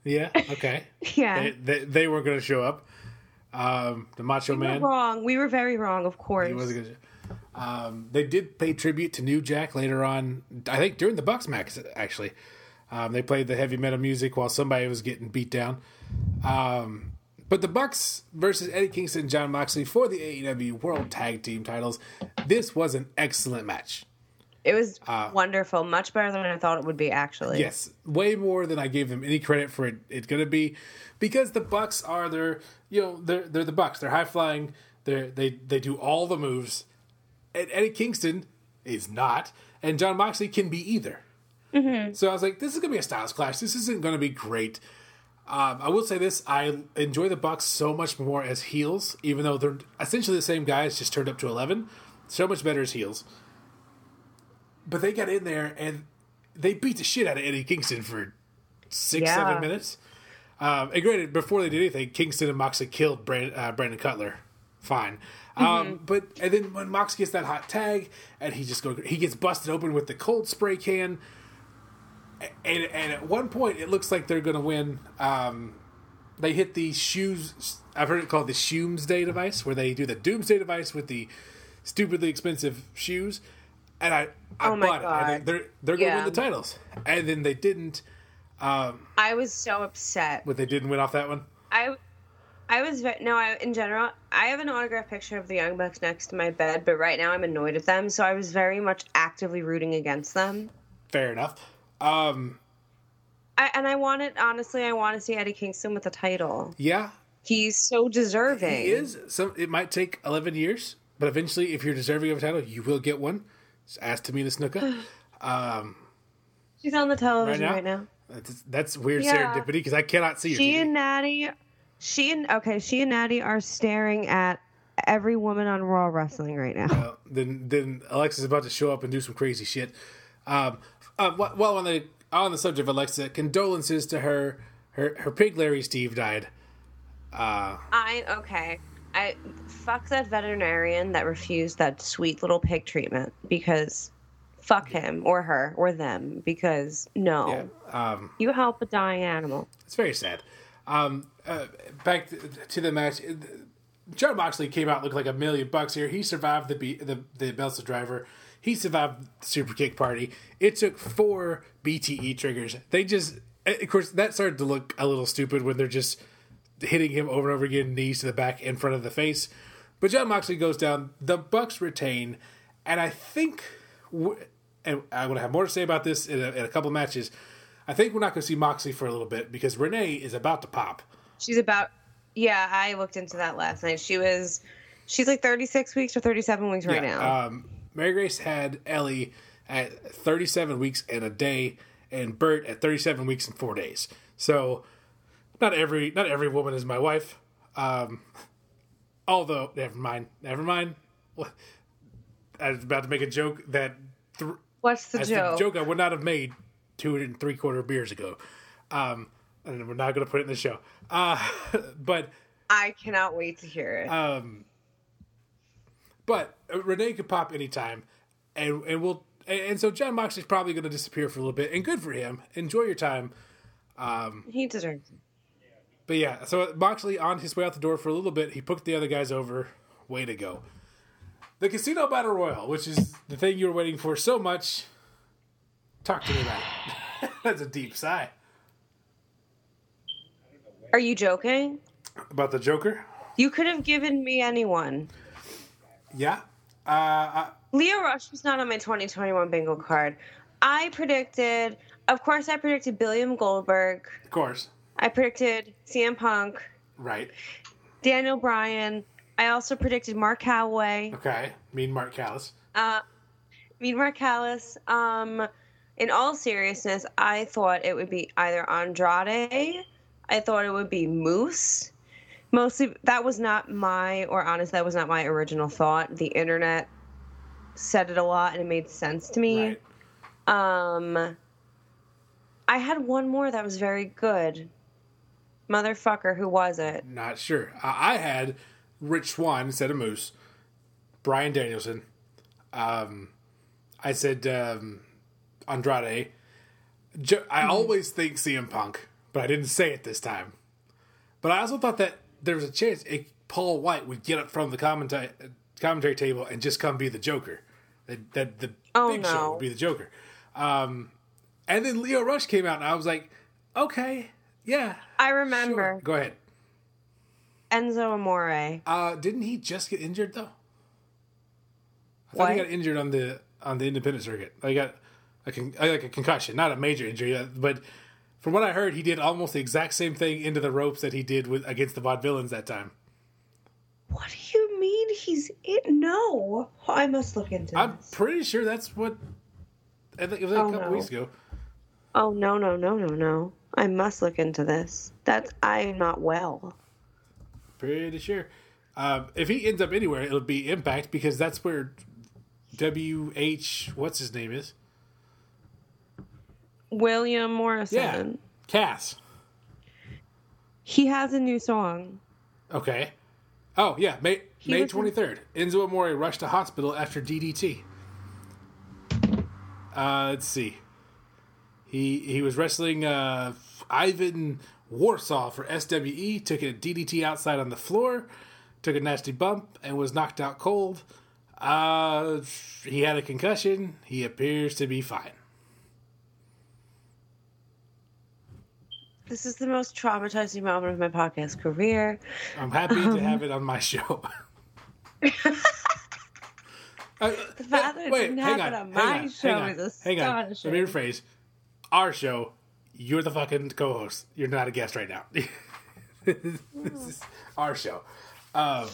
yeah. Okay. (laughs) Yeah. they, they, they were going to show up. Um, the Macho we were Man. wrong. We were very wrong, of course. He wasn't going to. Um, they did pay tribute to New Jack later on. I think during the Bucks match, actually. Um, they played the heavy metal music while somebody was getting beat down. Um, but the Bucks versus Eddie Kingston and Jon Moxley for the AEW World Tag Team titles. This was an excellent match. It was wonderful. Much better than I thought it would be, actually. Yes, way more than I gave them any credit for it. It's going to be because the Bucks are their, you know, they're they're the Bucks. They're high flying. They they they do all the moves. And Eddie Kingston is not, and Jon Moxley can be either. So I was like, this is going to be a styles clash. This isn't going to be great. Um, I will say this: I enjoy the Bucks so much more as heels, even though they're essentially the same guys, just turned up to eleven. So much better as heels. But they got in there and they beat the shit out of Eddie Kingston for six, Yeah. seven minutes. Um, and granted, before they did anything, Kingston and Moxley killed Brand, uh, Brandon Cutler. Fine. Um, but and then when Mox gets that hot tag and he just go he gets busted open with the cold spray can. And, and at one point, it looks like they're going to win. Um, they hit the shoes. I've heard it called the Shoomsday device, where they do the Doomsday device with the stupidly expensive shoes. And I, I Oh my bought it. I think God. they're they're going to Yeah. win the titles, and then they didn't. I was so upset. But they didn't win off that one. I I was ve- no. I in general, I have an autograph picture of the Young Bucks next to my bed, but right now I'm annoyed at them. So I was very much actively rooting against them. Fair enough. Um, I, and I want it honestly, I want to see Eddie Kingston with a title. yeah, He's so deserving. he is. Some it might take eleven years, but eventually, if you're deserving of a title, you will get one. Just ask Tamina Snuka. (sighs) Um, She's on the television Right right now? now. that's, that's weird Yeah. serendipity because I cannot see her. She and Natty, she and okay, she and Natty are staring at every woman on Raw wrestling right now. Uh, then then Alexa's about to show up and do some crazy shit. Um, uh, while on the on the subject of Alexa, condolences to her. Her her pig Larry Steve died. Uh, I okay. I fuck that veterinarian that refused that sweet little pig treatment because fuck him or her or them because no. yeah, um, You help a dying animal. it's very sad. Um, uh, back to, the match. Jon Moxley came out looked like a million bucks here. He survived the be- the the Meltzer driver. He survived the super kick party. It took four BTE triggers. They just, of course, that started to look a little stupid when they're just hitting him over and over again, knees to the back, in front of the face. But Jon Moxley goes down. The Bucks retain, and I think and I'm going to have more to say about this in a, in a couple matches. I think we're not going to see Moxley for a little bit because Renee is about to pop. She's about. Yeah, I looked into that last night. She was. She's like 36 weeks or 37 weeks right now. Um, Mary Grace had Ellie at 37 weeks and a day, and Bert at 37 weeks and four days. So, not every not every woman is my wife. Um, although, never mind, never mind. (laughs) I was about to make a joke that th- What's the joke? the joke I would not have made two and three quarter beers ago. Um, and we're not going to put it in the show. Uh, (laughs) but I cannot wait to hear it. um, but Renee could pop anytime, and and we'll and, so Jon Moxley's probably going to disappear for a little bit, and good for him. Enjoy your time. he deserves it. But yeah, so Moxley on his way out the door for a little bit, he put the other guys over. Way to go. The Casino Battle Royal, which is the thing you were waiting for so much. Talk to me about it. (laughs) That's a deep sigh. Are you joking? About the Joker? You could have given me anyone. Yeah. Uh, I, Lio Rush was not on my 2021 bingo card. I predicted, of course, I predicted William Goldberg. of course. I predicted CM Punk, Right. Daniel Bryan. I also predicted Mark Calaway. Okay. Mean Mark Callous. Uh, Mean Mark Callous. Um, in all seriousness, I thought it would be either Andrade. I thought it would be Moose. Mostly, that was not my, or honest, that was not my original thought. The internet said it a lot, and it made sense to me. Right. Um, I had one more that was very good. Motherfucker, who was it? Not sure. I, I had Rich Swann instead of Moose. Bryan Danielson. Um, I said um, Andrade. Jo- I always think CM Punk, but I didn't say it this time. But I also thought that there was a chance it, Paul White would get up from the commentary commentary table and just come be the Joker. That, that the Oh, big show would be the Joker. Um, and then Lio Rush came out, and I was like, okay, yeah. I sure. remember Go ahead. Enzo Amore. Uh, didn't he just get injured though? I thought What? he got injured on the on the independent circuit. I got a con- like a concussion, not a major injury, uh, but from what I heard, he did almost the exact same thing into the ropes that he did with against the Vaudevillains that time. What do you mean he's it? No, I must look into this. I'm this. pretty sure that's what. I think it was like Oh, a couple no. weeks ago. Oh no no no no no! I must look into this. That's I'm not well. Pretty sure. Um, if he ends up anywhere, it'll be Impact because that's where WH what's his name is. William Morrison. Yeah, Cass. He has a new song. Okay. Oh yeah, May He May twenty third. Enzo Amore rushed to hospital after DDT. Uh, let's see. He he was wrestling uh, Ivan Warsaw for SWE. Took a DDT outside on the floor. Took a nasty bump and was knocked out cold. Uh, he had a concussion. He appears to be fine. This is the most traumatizing moment of my podcast career. I'm happy to have it on my show. (laughs) Uh, The fact that it didn't happen on my show is Hang on. Let me rephrase. Our show, you're the fucking co-host. You're not a guest right now. (laughs) this is our show. Um,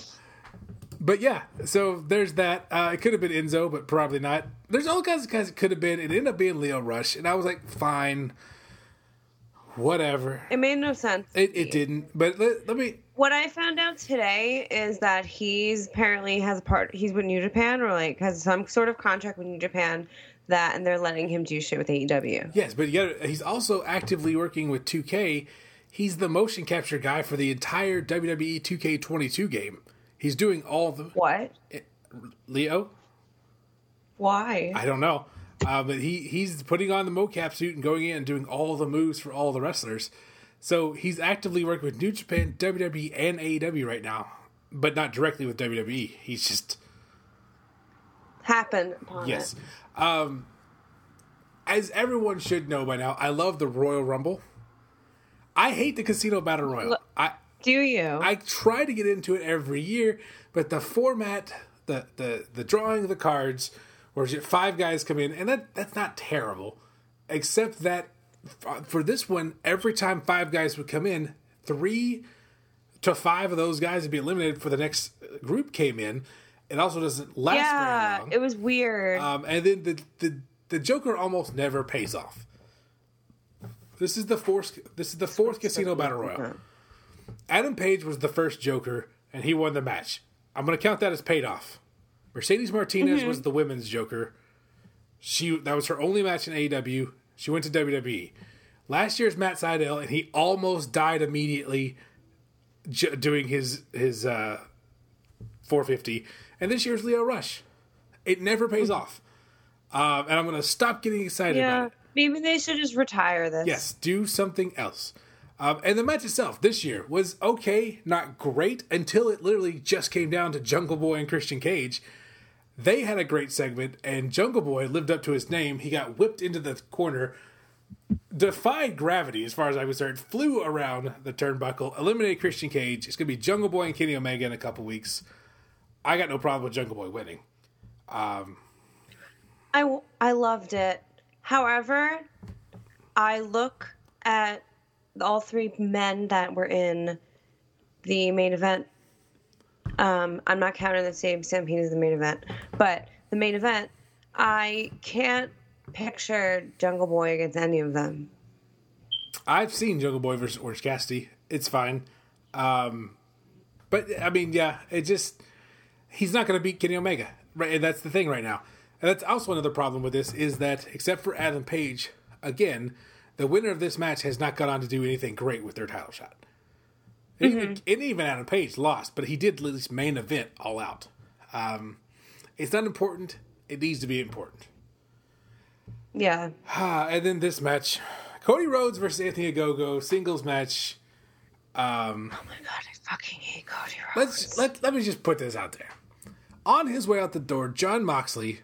but yeah, so there's that. Uh, it could have been Enzo, but probably not. There's all kinds of guys it could have been. It ended up being Lio Rush, and I was like, fine, whatever. It made no sense. It, it didn't. But let, let me. What I found out today is that he's apparently has a part. He's with New Japan or like has some sort of contract with New Japan that, and they're letting him do shit with AEW. Yes, but you gotta, he's also actively working with 2K. He's the motion capture guy for the entire WWE 2K22 game. He's doing all the What? Lio. Why? I don't know, uh, but he he's putting on the mocap suit and going in and doing all the moves for all the wrestlers. So he's actively working with New Japan, WWE, and AEW right now, but not directly with WWE. He's just Happened upon yes. it. Um, as everyone should know by now, I love the Royal Rumble. I hate the Casino Battle Royal. Look- I Do you? I try to get into it every year, but the format, the the the drawing of the cards, where five guys come in, and that that's not terrible, except that for this one, every time five guys would come in, three to five of those guys would be eliminated for the next group came in. It also doesn't last yeah, very long. it was weird. Um, and then the, the the Joker almost never pays off. This is the fourth. This is the fourth Casino Battle Royal. Adam Page was the first Joker, and he won the match. I'm going to count that as paid off. Mercedes Martinez was the women's Joker. She that was her only match in AEW. She went to WWE. Last year's Matt Sydal, and he almost died immediately j- doing his his uh, 450. And this year's Lio Rush. It never pays off. Um, and I'm going to stop getting excited about yeah, it. maybe they should just retire this. Yes, do something else. Um, and the match itself this year was okay, not great, until it literally just came down to Jungle Boy and Christian Cage. They had a great segment, and Jungle Boy lived up to his name. He got whipped into the corner, defied gravity as far as I was concerned, flew around the turnbuckle, eliminated Christian Cage. It's going to be Jungle Boy and Kenny Omega in a couple weeks. I got no problem with Jungle Boy winning. Um, I, I loved it. However, I look at all three men that were in the main event. Um, I'm not counting the same Stampede as the main event, but the main event, I can't picture Jungle Boy against any of them. I've seen Jungle Boy versus Orange Cassidy. It's fine. Um, but I mean, yeah, it just he's not going to beat Kenny Omega, right? And that's the thing right now. And that's also another problem with this is that except for Adam Page, again, the winner of this match has not gone on to do anything great with their title shot. And even- And even Adam Page lost, but he did at least main event all out. Um, it's not important. It needs to be important. Yeah. Ah, and then this match, Cody Rhodes versus Anthony Ogogo singles match. Oh my god, I fucking hate Cody Rhodes. Let's let let me just put this out there. On his way out the door, Jon Moxley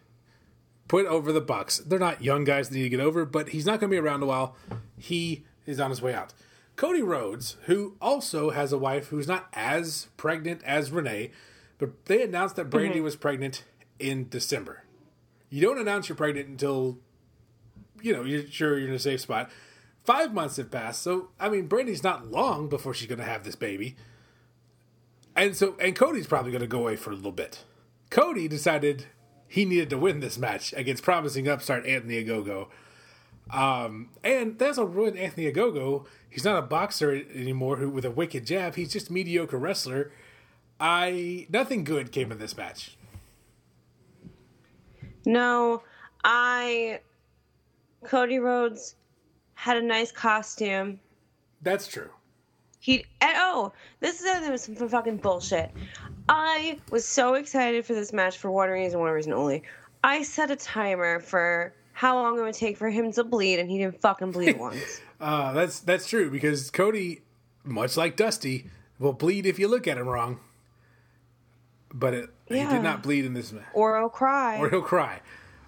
put over the Bucks. They're not young guys that need to get over, but he's not going to be around a while. He is on his way out. Cody Rhodes, who also has a wife who's not as pregnant as Renee, but they announced that Brandi was pregnant in December. You don't announce you're pregnant until you know you're sure you're in a safe spot. Five months have passed, so I mean, Brandi's not long before she's going to have this baby. And so, and Cody's probably going to go away for a little bit. Cody decided he needed to win this match against promising upstart Anthony Ogogo. Um, and that's what ruined Anthony Ogogo. He's not a boxer anymore who with a wicked jab. He's just a mediocre wrestler. I nothing good came of this match. No, I. Cody Rhodes had a nice costume. That's true. He oh, this is there was some fucking bullshit. I was so excited for this match for one reason, one reason only. I set a timer for how long it would take for him to bleed, and he didn't fucking bleed (laughs) once. Uh, that's that's true because Cody, much like Dusty, will bleed if you look at him wrong. But it, he did not bleed in this match. Or he'll cry. or he'll cry.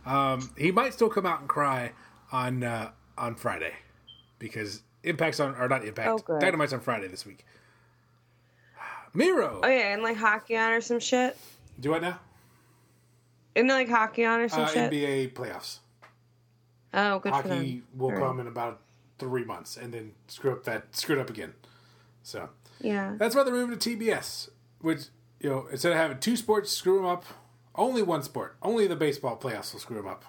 Um, he might still come out and cry on uh, on Friday because Impact's on or not Impact. Oh, good. Dynamite's on Friday this week. (sighs) Miro, oh yeah, and like hockey on or some shit. do what now? Isn't it like hockey on or some Uh, shit? NBA playoffs. oh, good for Hockey will right. come in about three months and then screw up that screw it up again. So Yeah. that's why they're moving to TBS, which you know instead of having two sports screw them up, only one sport. Only the baseball playoffs will screw them up.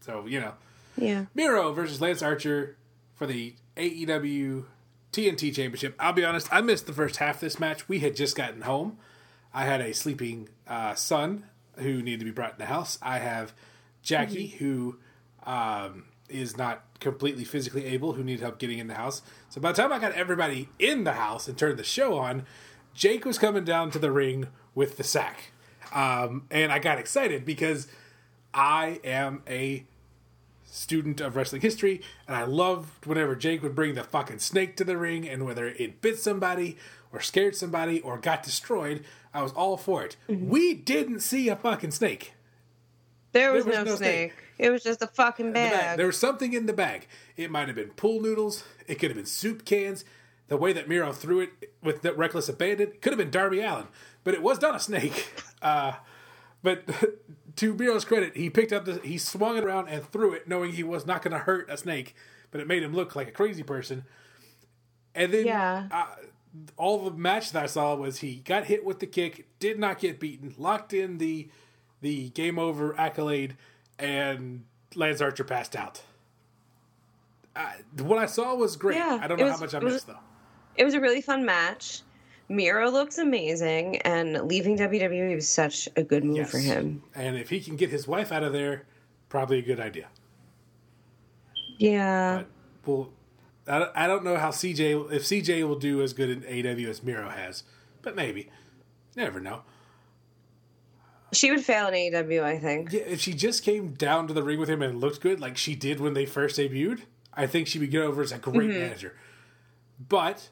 So you know. Yeah. Miro versus Lance Archer for the AEW TNT Championship. I'll be honest, I missed the first half of this match. We had just gotten home. I had a sleeping uh, son who needed to be brought in the house. I have Jackie who um, is not completely physically able, who needed help getting in the house. So by the time I got everybody in the house and turned the show on, Jake was coming down to the ring with the sack. Um, and I got excited because I am a student of wrestling history, and I loved whenever Jake would bring the fucking snake to the ring, and whether it bit somebody or scared somebody or got destroyed, I was all for it. We didn't see a fucking snake. There was, was no, no snake. snake. It was just a fucking in the bag. bag. There was something in the bag. It might have been pool noodles. It could have been soup cans. The way that Miro threw it with that reckless abandon could have been Darby Allin, but it was not a snake. (laughs) Uh, but (laughs) to Miro's credit, he picked up the he swung it around and threw it, knowing he was not going to hurt a snake, but it made him look like a crazy person. And then Yeah. uh, all the match that I saw was he got hit with the kick, did not get beaten, locked in the the game over accolade, and Lance Archer passed out. Uh, what I saw was great. Yeah, I don't know was- how much I it was- missed though. It was a really fun match. Miro looks amazing, and leaving WWE was such a good move for him. And if he can get his wife out of there, probably a good idea. Yeah. But well, I don't, I don't know how CJ if CJ will do as good in AEW as Miro has, but maybe. Never know. She would fail in AEW, I think. Yeah, if she just came down to the ring with him and looked good, like she did when they first debuted, I think she would get over as a great Mm-hmm. manager. But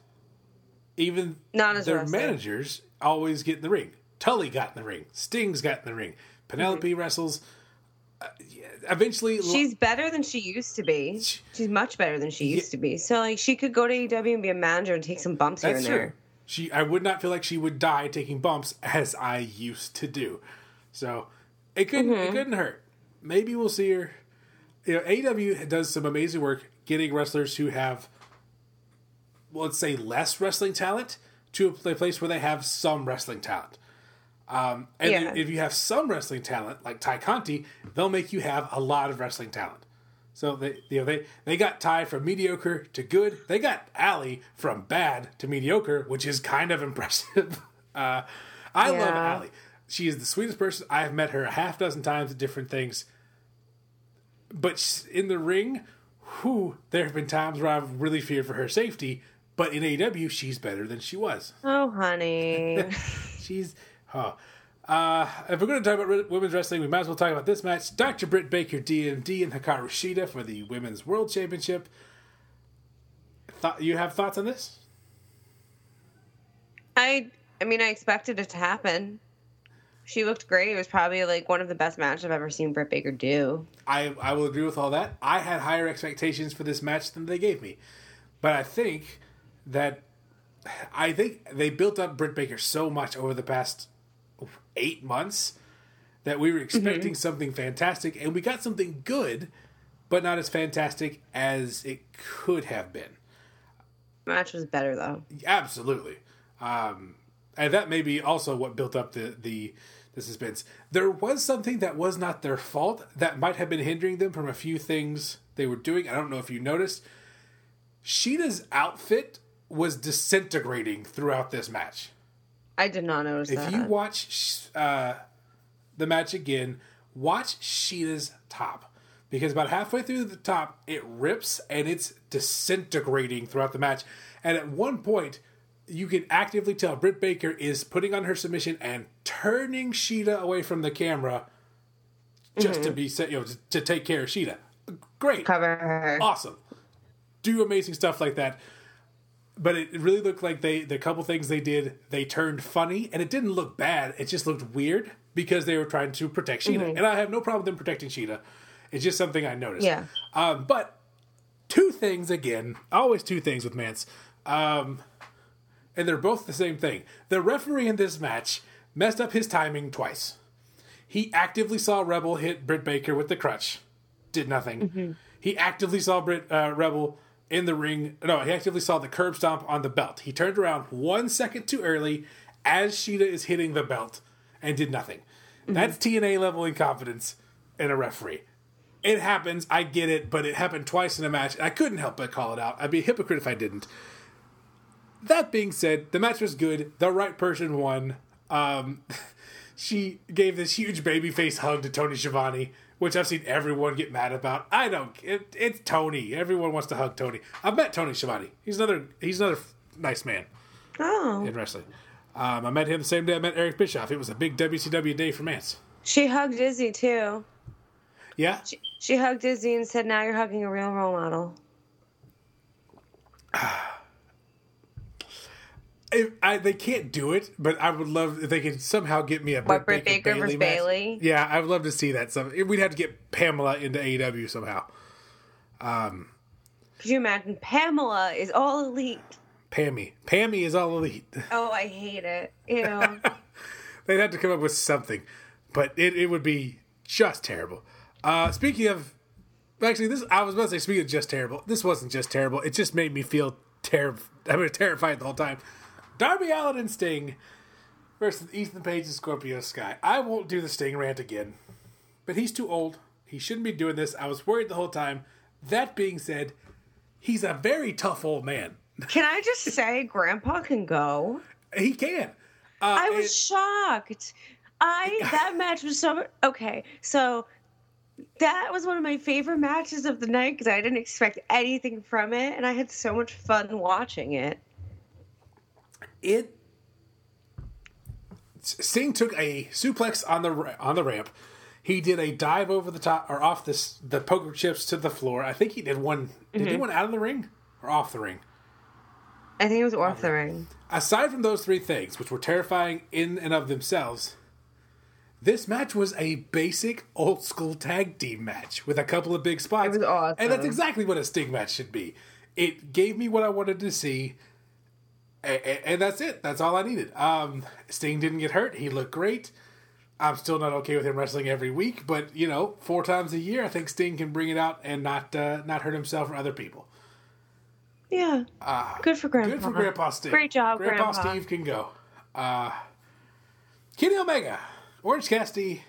even Not as their wrestler. managers always get in the ring. Tully got in the ring. Sting's got in the ring. Penelope wrestles. Uh, yeah, eventually, She's better than she used to be. She's much better than she used to be. So like she could go to AEW and be a manager and take some bumps here That's and true. there. She, I would not feel like she would die taking bumps as I used to do. So it couldn't, it couldn't hurt. Maybe we'll see her. You know, AEW does some amazing work getting wrestlers who have, well, let's say, less wrestling talent to a place where they have some wrestling talent. Um, and Yeah. if you have some wrestling talent, like Ty Conti, they'll make you have a lot of wrestling talent. So they, you know, they they got Ty from mediocre to good. They got Allie from bad to mediocre, which is kind of impressive. (laughs) Uh, I love Yeah. Allie. She is the sweetest person. I have met her a half dozen times at different things. But in the ring, who there have been times where I've really feared for her safety. But in AEW, she's better than she was. Oh, honey. (laughs) She's. Oh. Uh, if we're going to talk about women's wrestling, we might as well talk about this match. Dr. Britt Baker, DMD, and Hikaru Shida for the Women's World Championship. Thought you have thoughts on this? I I mean I expected it to happen. She looked great. It was probably like one of the best matches I've ever seen Britt Baker do. I I will agree with all that. I had higher expectations for this match than they gave me, but I think that I think they built up Britt Baker so much over the past eight months that we were expecting something fantastic, and we got something good, but not as fantastic as it could have been. The match was better though. Absolutely. Um, and that may be also what built up the, the the suspense. There was something that was not their fault that might have been hindering them from a few things they were doing. I don't know if you noticed. Shida's outfit was disintegrating throughout this match. I did not notice If that. you watch uh, the match again, watch Shida's top. Because about halfway through the top, it rips and it's disintegrating throughout the match. And at one point, you can actively tell Britt Baker is putting on her submission and turning Shida away from the camera just to be set, you know, to, to take care of Shida. Great cover her. awesome. Do amazing stuff like that. But it really looked like they the couple things they did, they turned funny, and it didn't look bad. It just looked weird because they were trying to protect Shida, and I have no problem with them protecting Shida. It's just something I noticed. Yeah. Um, but two things again, always two things with Mance, um, and they're both the same thing. The referee in this match messed up his timing twice. He actively saw Rebel hit Britt Baker with the crutch, did nothing. He actively saw Britt uh, Rebel in the ring. No, he actively saw the curb stomp on the belt. He turned around one second too early as Shida is hitting the belt and did nothing. That's TNA level incompetence in a referee. It happens. I get it, but it happened twice in a match. I couldn't help but call it out. I'd be a hypocrite if I didn't. That being said, the match was good. The right person won. Um, (laughs) she gave this huge baby face hug to Tony Schiavone, which I've seen everyone get mad about. I don't. It, it's Tony. Everyone wants to hug Tony. I've met Tony Schiavone. He's another. He's another nice man Oh, in wrestling. Um, I met him the same day I met Eric Bischoff. It was a big WCW day for Mance. she hugged Izzy too. Yeah, She, she hugged Izzy and said, "Now you're hugging a real role model." (sighs) If I, they can't do it, but I would love if they could somehow get me a Britt Britt Baker versus match. Bayley? Yeah, I'd love to see that. Some we'd have to get Pamela into AEW somehow. Um, Could you imagine? Pamela is all elite. Pammy, Pammy is all elite. (laughs) Oh, I hate it. Ew. (laughs) They'd have to come up with something, but it, it would be just terrible. Uh, speaking of, actually, this I was about to say speaking of just terrible. This wasn't just terrible. It just made me feel terrible. (laughs) I mean, terrified the whole time. Darby Allin and Sting versus Ethan Page and Scorpio Sky. I won't do the Sting rant again, but he's too old. He shouldn't be doing this. I was worried the whole time. That being said, he's a very tough old man. (laughs) Can I just say, Grandpa can go? He can. Uh, I was it- shocked. I that (laughs) match was so okay. So that was one of my favorite matches of the night because I didn't expect anything from it, and I had so much fun watching it. It Sting took a suplex on the on the ramp. He did a dive over the top or off this the poker chips to the floor. I think he did one. Did he mm-hmm. one out of the ring or off the ring? I think it was off the ring. Aside from those three things, which were terrifying in and of themselves, this match was a basic old school tag team match with a couple of big spots. It was awesome. And that's exactly what a Sting match should be. It gave me what I wanted to see, and, and that's it. That's all I needed. Um, Sting didn't get hurt. He looked great. I'm still not okay with him wrestling every week, but you know, four times a year, I think Sting can bring it out and not uh, not hurt himself or other people. Yeah. good for Grandpa. Good for Grandpa Steve. Great job, Grandpa Grandpa. Steve can go. Uh, Kenny Omega, Orange Cassidy,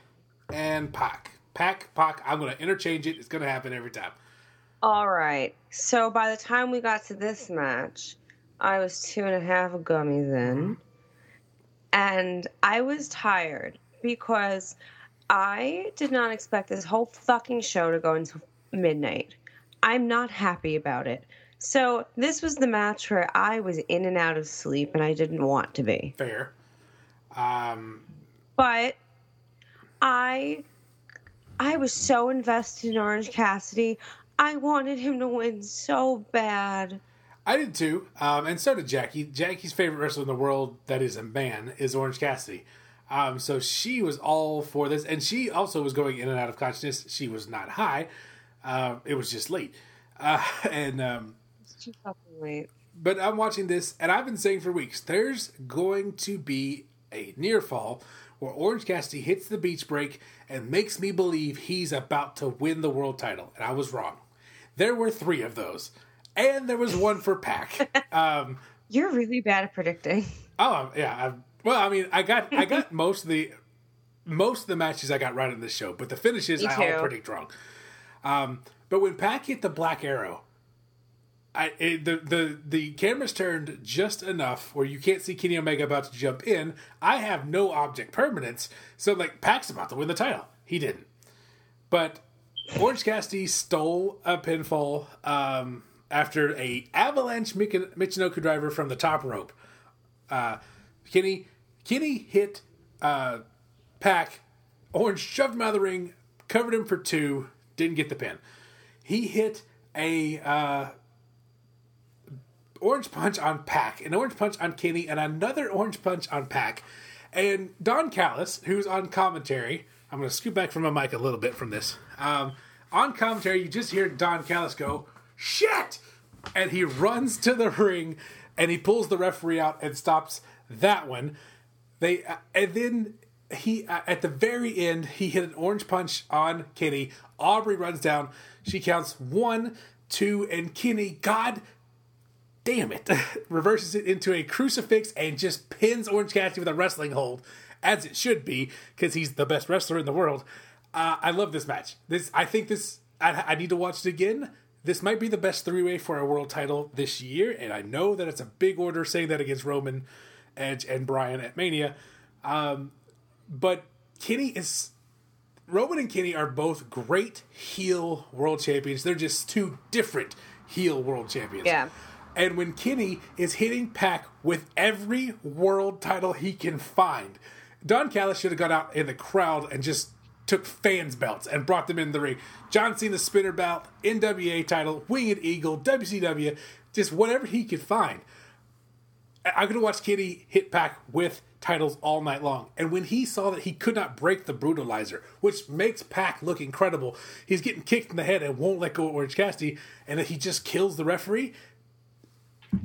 and Pac. Pac, Pac. I'm going to interchange it. It's going to happen every time. All right. So by the time we got to this match, I was two and a half gummies in. And I was tired because I did not expect this whole fucking show to go until midnight. I'm not happy about it. So this was the match where I was in and out of sleep and I didn't want to be. Fair. Um, But I I was so invested in Orange Cassidy. I wanted him to win so bad. I did too, um, and so did Jackie. Jackie's favorite wrestler in the world, that is a man, is Orange Cassidy. Um, so she was all for this, and she also was going in and out of consciousness. She was not high; uh, it was just late. Uh, (laughs) and um, It's too fucking late. but I'm watching this, and I've been saying for weeks, there's going to be a near fall where Orange Cassidy hits the beach break and makes me believe he's about to win the world title, and I was wrong. There were three of those, and there was one for Pac. (laughs) um, You're really bad at predicting. oh yeah, I, well, I mean, I got I got (laughs) most of the most of the matches I got right in this show, but the finishes I all predict wrong. Um, but when Pack hit the Black Arrow, I it, the the the cameras turned just enough where you can't see Kenny Omega about to jump in. I have no object permanence, so like Pac's about to win the title. He didn't, but Orange Cassidy stole a pinfall um, after a avalanche Michinoku driver from the top rope. Uh, Kenny Kenny hit uh, Pac. Orange shoved him out of the ring, covered him for two, didn't get the pin. He hit a uh, orange punch on Pac, an orange punch on Kenny, and another orange punch on Pac. And Don Callis, who's on commentary, I'm going to scoot back from my mic a little bit from this. Um, on commentary, you just hear Don Callis go, "Shit!" and he runs to the ring and he pulls the referee out and stops that one. They uh, and then he uh, at the very end he hit an orange punch on Kenny. Aubrey runs down. She counts one, two, and Kenny. God damn it! (laughs) reverses it into a crucifix and just pins Orange Cassidy with a wrestling hold, as it should be because he's the best wrestler in the world. Uh, I love this match. This I think this I, I need to watch it again. This might be the best three way for a world title this year, and I know that it's a big order saying that against Roman, Edge, and Bryan at Mania. Um, but Kenny is Roman and Kenny are both great heel world champions. They're just two different heel world champions. Yeah. And when Kenny is hitting Pac with every world title he can find, Don Callis should have got out in the crowd and just took fans belts and brought them in the ring. John Cena spinner belt, NWA title, Winged Eagle, WCW, just whatever he could find. I'm gonna watch Kenny hit Pac with titles all night long. And when he saw that he could not break the brutalizer, which makes Pac look incredible, he's getting kicked in the head and won't let go of Orange Cassidy, and that he just kills the referee.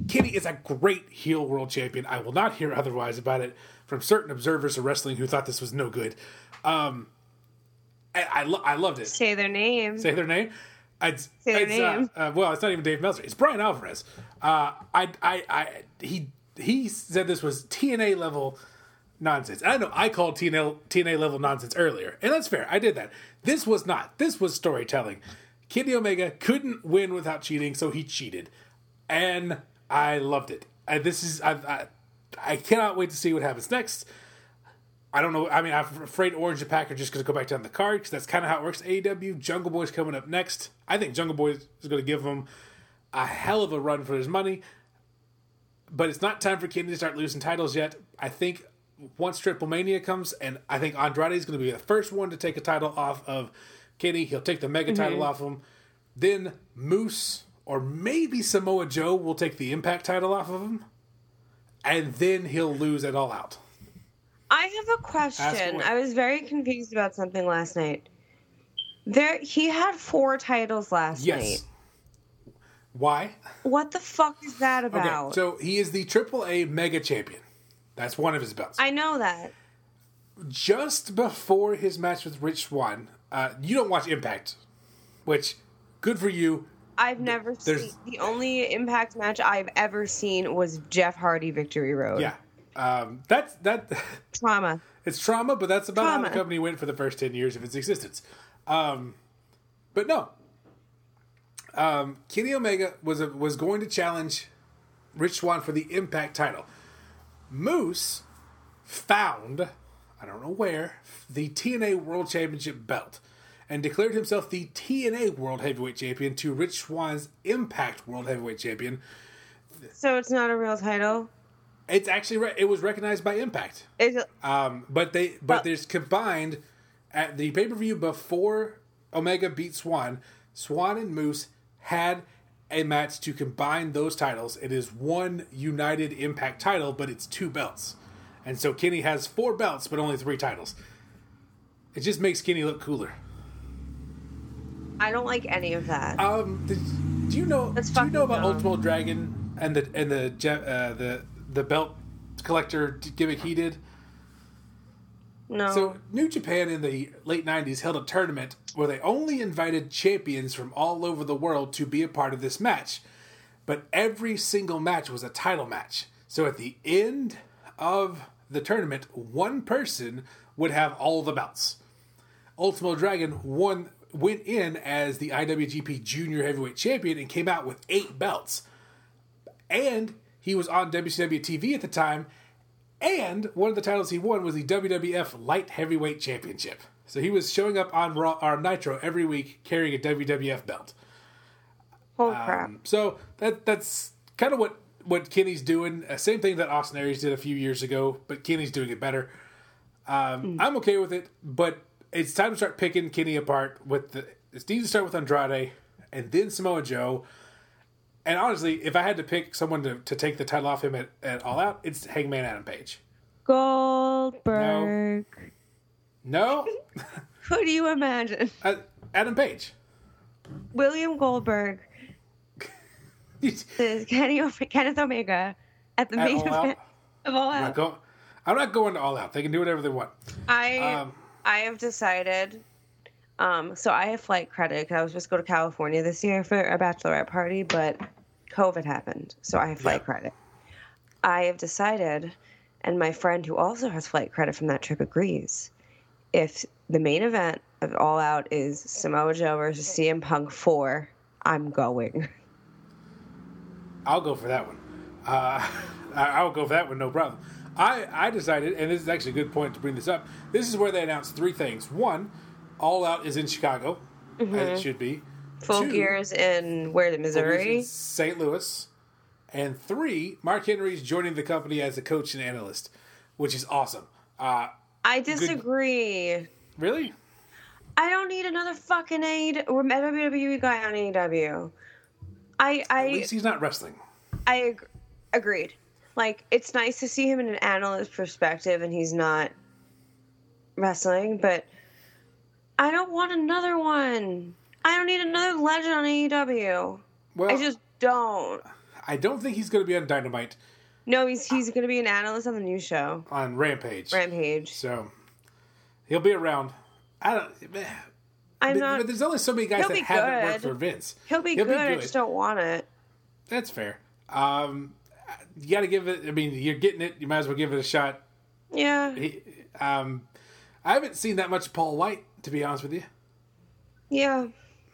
Kenny is a great heel world champion. I will not hear otherwise about it from certain observers of wrestling who thought this was no good. Um, I I, lo- I loved it. Say their name. Say their name. It's, Say their it's, uh, name. Uh, well, it's not even Dave Meltzer. It's Bryan Alvarez. Uh, I, I, I, he, he said this was TNA level nonsense. I know I called TNA, TNA level nonsense earlier, and that's fair. I did that. This was not. This was storytelling. Kenny Omega couldn't win without cheating, so he cheated, and I loved it. I, this is I, I, I cannot wait to see what happens next. I don't know. I mean, I'm afraid Orange and Pac are just going to go back down the card because that's kind of how it works. AEW Jungle Boy's coming up next. I think Jungle Boy is going to give him a hell of a run for his money. But it's not time for Kenny to start losing titles yet. I think once Triple Mania comes, and I think Andrade is going to be the first one to take a title off of Kenny. He'll take the Mega title mm-hmm. off him. Then Moose or maybe Samoa Joe will take the Impact title off of him, and then he'll lose it all out. I have a question. I was very confused about something last night. There, he had four titles last Yes. night. Why? What the fuck is that Okay, about? so he is the AAA Mega Champion. That's one of his belts. I know that. Just before his match with Rich Swann, uh, you don't watch Impact, which good for you. I've never there's- seen the only Impact match I've ever seen was Jeff Hardy Victory Road. Yeah, um, that's that. (laughs) Trauma. It's trauma, but that's about how the company went for the first ten years of its existence. Um, but no, um, Kenny Omega was a, was going to challenge Rich Swann for the Impact title. Moose found, I don't know where, the TNA World Championship belt and declared himself the TNA World Heavyweight Champion to Rich Swann's Impact World Heavyweight Champion. So it's not a real title. It's actually re- it was recognized by Impact. Is it, Um, but they but But- there's combined at the pay per view before Omega beat Swann. Swann and Moose had a match to combine those titles. It is one United Impact title, but it's two belts, and so Kenny has four belts, but only three titles. It just makes Kenny look cooler. I don't like any of that. Um, did, do you know? That's do you know about. Ultimo Dragon and the and the uh, the the belt collector gimmick he did? no. So, New Japan in the late 90s held a tournament where they only invited champions from all over the world to be a part of this match. But every single match was a title match. So, at the end of the tournament, one person would have all the belts. Ultimo Dragon won went in as the IWGP Junior Heavyweight Champion and came out with eight belts. And he was on WCW TV at the time, and one of the titles he won was the WWF Light Heavyweight Championship. So he was showing up on Raw or Nitro every week carrying a WWF belt. Holy crap. Um, so that that's kind of what what Kenny's doing. Uh, same thing that Austin Aries did a few years ago, but Kenny's doing it better. Um, I'm okay with it, but it's time to start picking Kenny apart. With the it needs to start with Andrade and then Samoa Joe. And honestly, if I had to pick someone to, to take the title off him at, at All Out, it's Hangman Adam Page. Goldberg. No, (laughs) Who do you imagine? uh, Adam Page. William Goldberg (laughs) is Kenny O- Kenneth Omega at the At main event of All I'm not, Out. go, I'm not going to All Out. They can do whatever they want. I Um, I have decided. Um, so I have flight credit 'cause I was supposed to go to California this year for a bachelorette party, but COVID happened, so I have flight Yeah. credit. I have decided, and my friend who also has flight credit from that trip agrees. If the main event of All Out is Samoa Joe versus CM Punk four, I'm going. (laughs) I'll go for that one. Uh, (laughs) I'll go for that one, no problem. I, I decided, and this is actually a good point to bring this up. This is where they announced three things. One, All Out is in Chicago, as it should be. Full Two, Gears in where the Missouri. St. Louis. And three, Mark Henry's joining the company as a coach and analyst, which is awesome. Uh, I disagree. really? I don't need another fucking AEW or WWE guy on AEW. I At I least he's not wrestling. I ag- agreed. Like it's nice to see him in an analyst perspective, and he's not wrestling. But I don't want another one. I don't need another legend on AEW. Well, I just don't. I don't think he's going to be on Dynamite No, he's he's going to be an analyst on the new show, on Rampage. Rampage. So he'll be around. I don't. I'm but, not. but there's only so many guys that haven't worked for Vince. he'll be good. I just don't want it. That's fair. Um, you got to give it. I mean, you're getting it. You might as well give it a shot. Yeah. He, um, I haven't seen that much Paul White, to be honest with you. Yeah.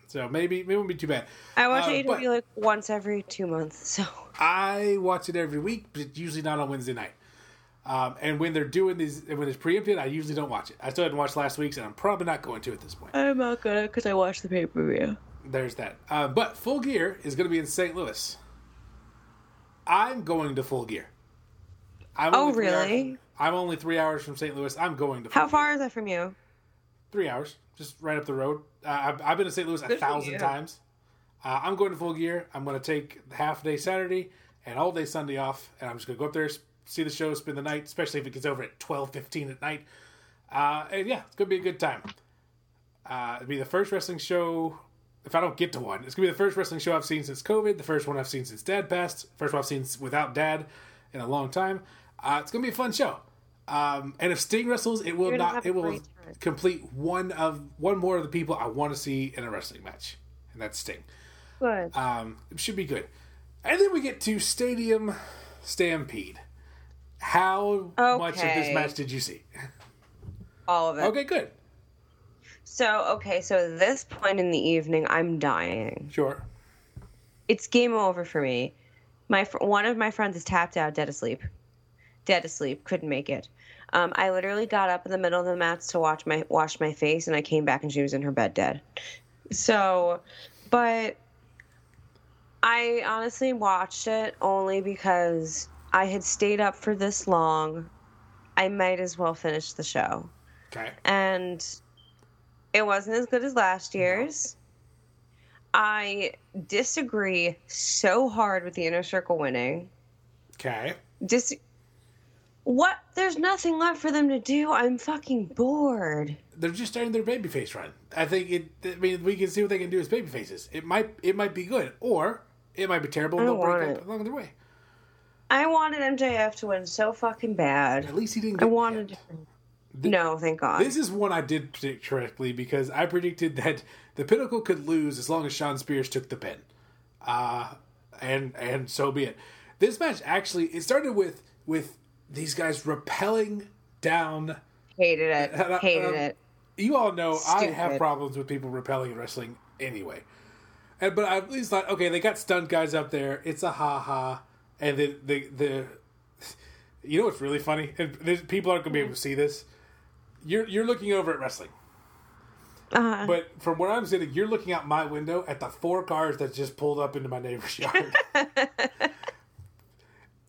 So maybe maybe it won't be too bad. I watch Uh, AEW but- like once every two months. So I watch it every week, but usually not on Wednesday night. Um, and when they're doing these, when it's preempted, I usually don't watch it. I still hadn't watched last week's, and I'm probably not going to at this point. I'm not gonna because I watched the pay per view. There's that. Uh, but Full Gear is going to be in St. Louis. I'm going to Full Gear. I'm Oh, only three hours- really? I'm only three hours from St. Louis. I'm going to. How Full far is that from you? Three hours, just right up the road. Uh, I've, I've been to St. Louis a thousand you. times. Uh, I'm going to Full Gear. I'm going to take half day Saturday and all day Sunday off, and I'm just going to go up there, see the show, spend the night, especially if it gets over at twelve fifteen at night. Uh, and yeah, it's going to be a good time. Uh, it'll be the first wrestling show. If I don't get to one, it's gonna be the first wrestling show I've seen since COVID. The first one I've seen since Dad passed. First one I've seen without Dad in a long time. Uh, it's gonna be a fun show. Um, and if Sting wrestles, it will not. It will complete one of one more of the people I want to see in a wrestling match, and that's Sting. Good. Um, it should be good. And then we get to Stadium Stampede. How much of this match did you see? All of it. Okay, good. So okay, so at this point in the evening, I'm dying. Sure. It's game over for me. My fr- one of my friends is tapped out, dead asleep. Dead asleep, couldn't make it. Um, I literally got up in the middle of the mats to watch my wash my face, and I came back and she was in her bed dead. So, but I honestly watched it only because I had stayed up for this long. I might as well finish the show Okay. and it wasn't as good as last year's. I disagree so hard with the inner circle winning. Okay. Dis- what? There's nothing left for them to do. I'm fucking bored. they're just starting their babyface run. I think it. I mean, we can see what they can do as babyfaces. It might. It might be good, or it might be terrible. and They'll break want up it. along the way. I wanted MJF to win so fucking bad. At least he didn't. I wanted. no, thank God. This is one I did predict correctly because I predicted that the Pinnacle could lose as long as Shawn Spears took the pin. Uh, and and so be it. This match actually it started with with these guys rappelling down Hated it. Uh, Hated um, it. you all know I have problems with people repelling in wrestling anyway. And, but I at least thought, okay, they got stunt guys up there. It's a ha ha, and the the the. (laughs) You know what's really funny? And people aren't gonna be able to see this. You're you're looking over at wrestling, Uh, but from where I'm sitting, you're looking out my window at the four cars that just pulled up into my neighbor's yard. (laughs)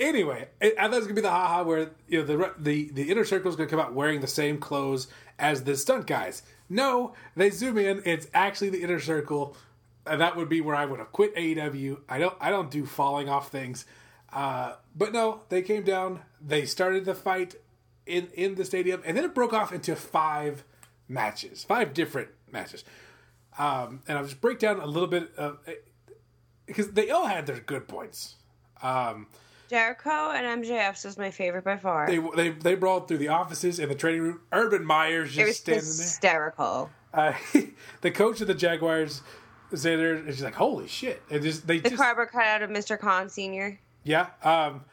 anyway, I thought it was gonna be the haha where you know the the the inner circle is gonna come out wearing the same clothes as the stunt guys. No, they zoom in. It's actually the inner circle, and that would be where I would have quit AEW. I don't I don't do falling off things, uh, but no, they came down. They started the fight in in the stadium, and then it broke off into five matches, five different matches. Um, and I'll just break down a little bit of because they all had their good points. Um, Jericho and MJF's was my favorite by far. they they they brawled through the offices and the training room. Urban Meyers it was just standing hysterical. there. Uh, (laughs) the coach of the Jaguars is there, and she's like, "Holy shit!" And just they The just cardboard cutout of Mr. Khan Sr. yeah, um,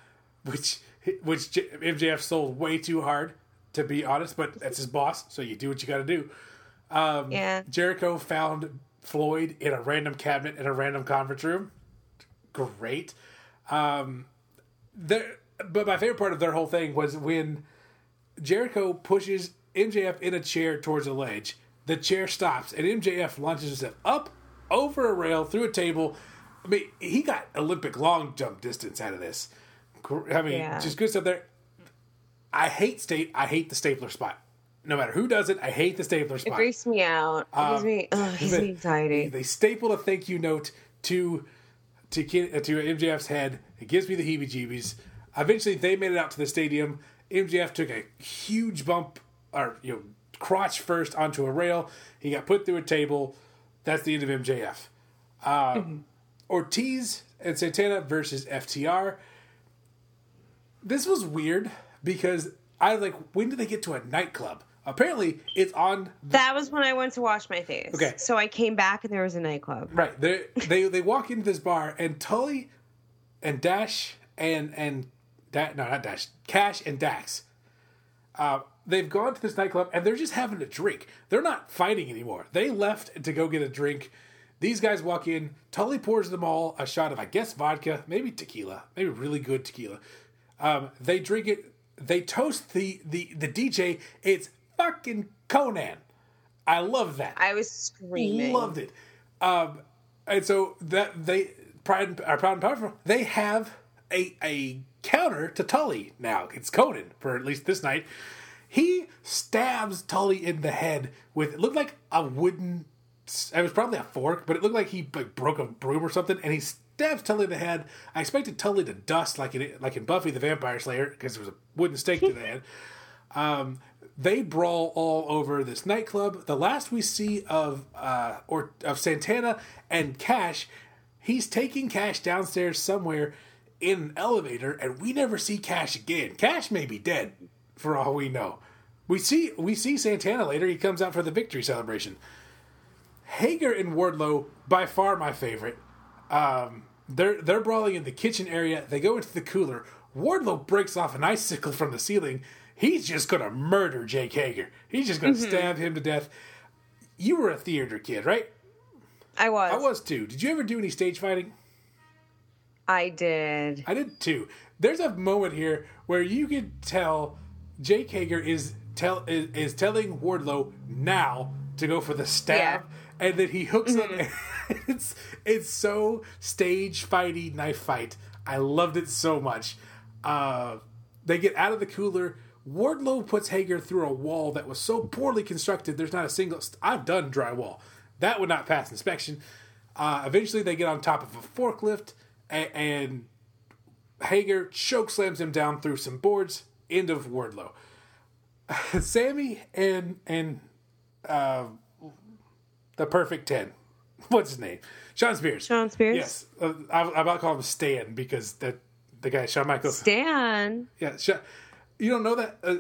which which MJF sold way too hard to be honest, but that's his boss, so you do what you got to do. Um, Yeah. Jericho found Floyd in a random cabinet in a random conference room. Great. Um, there, but my favorite part of their whole thing was when Jericho pushes MJF in a chair towards a ledge. The chair stops, and MJF launches himself up over a rail through a table. I mean, he got Olympic long jump distance out of this. I mean, Yeah. just good stuff there. I hate state. I hate the stapler spot. No matter who does it, I hate the stapler spot. It freaks me out. It gives me, ugh, it gives me anxiety. They stapled a thank you note to to uh, to MJF's head. It gives me the heebie-jeebies. Eventually, they made it out to the stadium. MJF took a huge bump, or you know, crotch first onto a rail. He got put through a table. That's the end of MJF. Uh, Ortiz and Santana versus FTR. This was weird because I was like, when did they get to a nightclub? Apparently, it's on. That was when I went to wash my face. Okay. So I came back and there was a nightclub. Right. They they they walk into this bar and Tully and Dash and and da- no not Dash Cash and Dax. Uh, they've gone to this nightclub and they're just having a drink. They're not fighting anymore. They left to go get a drink. These guys walk in. Tully pours them all a shot of I guess vodka, maybe tequila, maybe really good tequila. Um, they drink it. They toast the the the DJ. It's fucking Konnan. I love that I was screaming. loved it. Um, and so that they Pride and, uh, Proud and Powerful, they have a a counter to Tully now. It's Konnan for at least this night. He stabs Tully in the head with it looked like a wooden. It was probably a fork, but it looked like he like broke a broom or something, and he stabs Tully in the head. I expected Tully to dust like in like in Buffy the Vampire Slayer because there was a wooden stake to the head. (laughs) Um, they brawl all over this nightclub. The last we see of uh, or of Santana and Cash, he's taking Cash downstairs somewhere in an elevator, and we never see Cash again. Cash may be dead, for all we know. We see we see Santana later. He comes out for the victory celebration. Hager and Wardlow, by far my favorite. Um, they're they're brawling in the kitchen area. They go into the cooler. Wardlow breaks off an icicle from the ceiling. He's just gonna murder Jake Hager. He's just gonna stab him to death. You were a theater kid, right? I was. I was too. Did you ever do any stage fighting? I did. I did too. There's a moment here where you could tell Jake Hager is tell is, is telling Wardlow now to go for the stab, and then he hooks up. (laughs) it's it's so stage fighty knife fight. I loved it so much. Uh, they get out of the cooler. Wardlow puts Hager through a wall that was so poorly constructed. There's not a single. St- I've done drywall. That would not pass inspection. Uh, eventually, they get on top of a forklift, and, and Hager choke slams him down through some boards. End of Wardlow. (laughs) Sammy and and uh, the perfect ten. (laughs) What's his name? Shawn Spears. Shawn Spears. Yes, uh, I, I'm about to call him Stan because that the guy Shawn Michaels. Stan. Yeah, Sha- you don't know that. Uh,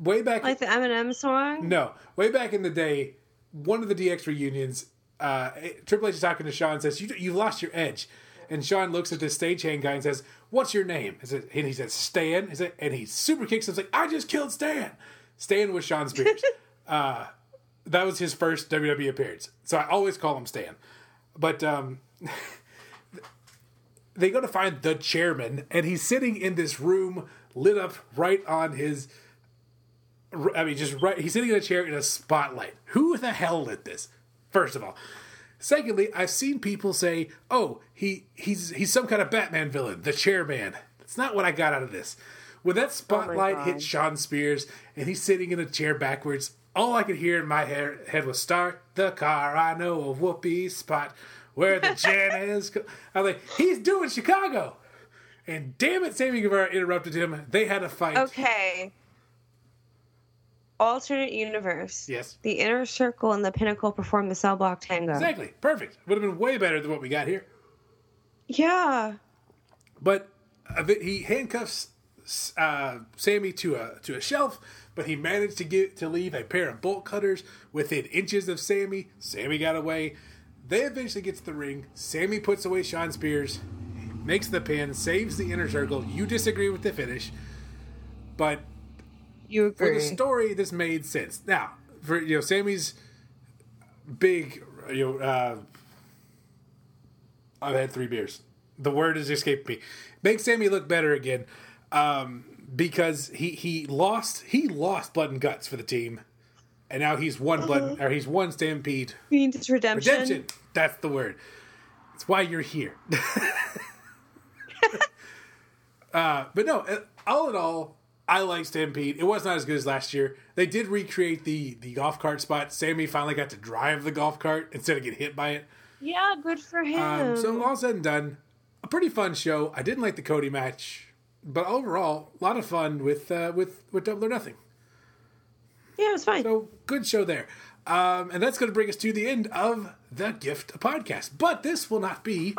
way back, Like the Eminem song? no, way back in the day, one of the DX reunions, uh, Triple H is talking to Shawn and says, you, "You've lost your edge." And Shawn looks at the stagehand guy and says, "What's your name?" Is it- And he says, "Stan." Is it? And he super kicks him. He's like, "I just killed Stan." Stan was Shawn Spears. (laughs) uh, that was his first WWE appearance, so I always call him Stan. But um, (laughs) they go to find the chairman, and he's sitting in this room lit up right on his. I mean, just right. He's sitting in a chair in a spotlight. Who the hell lit this? First of all. Secondly, I've seen people say, "Oh, he he's he's some kind of Batman villain, the chairman." That's not what I got out of this. When that oh spotlight hit Shawn Spears and he's sitting in a chair backwards, all I could hear in my head was "Start the car, I know a whoopee spot where the Jan (laughs) is." I was like, "He's doing Chicago," and damn it, Sammy Guevara interrupted him. They had a fight. Okay. Alternate universe. Yes. The inner circle and the pinnacle perform the cell block tango. Exactly, perfect. Would have been way better than what we got here. Yeah. But uh, he handcuffs uh, Sammy to a to a shelf, but he managed to get to leave a pair of bolt cutters within inches of Sammy. Sammy got away. They eventually get to the ring. Sammy puts away Shawn Spears, makes the pin, saves the inner circle. You disagree with the finish, but You for the story, this made sense. Now, for you know, Sammy's big, you know, uh, I've had three beers. The word has escaped me. Make Sammy look better again, um, because he he lost he lost blood and guts for the team, and now he's one blood or he's one stampede Means redemption. redemption. That's the word. It's why you're here. (laughs) (laughs) uh, but no, all in all, I like Stampede. It was not as good as last year. They did recreate the the golf cart spot. Sammy finally got to drive the golf cart instead of get hit by it. Yeah, good for him. Um, so all said and done, a pretty fun show. I didn't like the Cody match, but overall, a lot of fun with uh, with with Double or Nothing. yeah, it was fine. So good show there. Um, and that's going to bring us to the end of the Gift podcast. But this will not be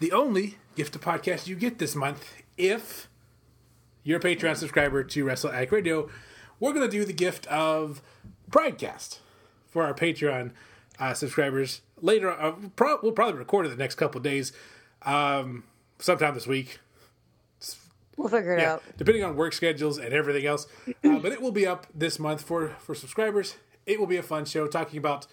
the only Gift podcast you get this month if you're a Patreon subscriber to Wrestle Addict Radio. we're going to do the gift of Pridecast for our Patreon uh, subscribers later. Uh, pro- we'll probably record it the next couple of days, um, sometime this week. We'll figure it Yeah, out. depending on work schedules and everything else. Uh, (clears throat) but it will be up this month for for subscribers. It will be a fun show talking about.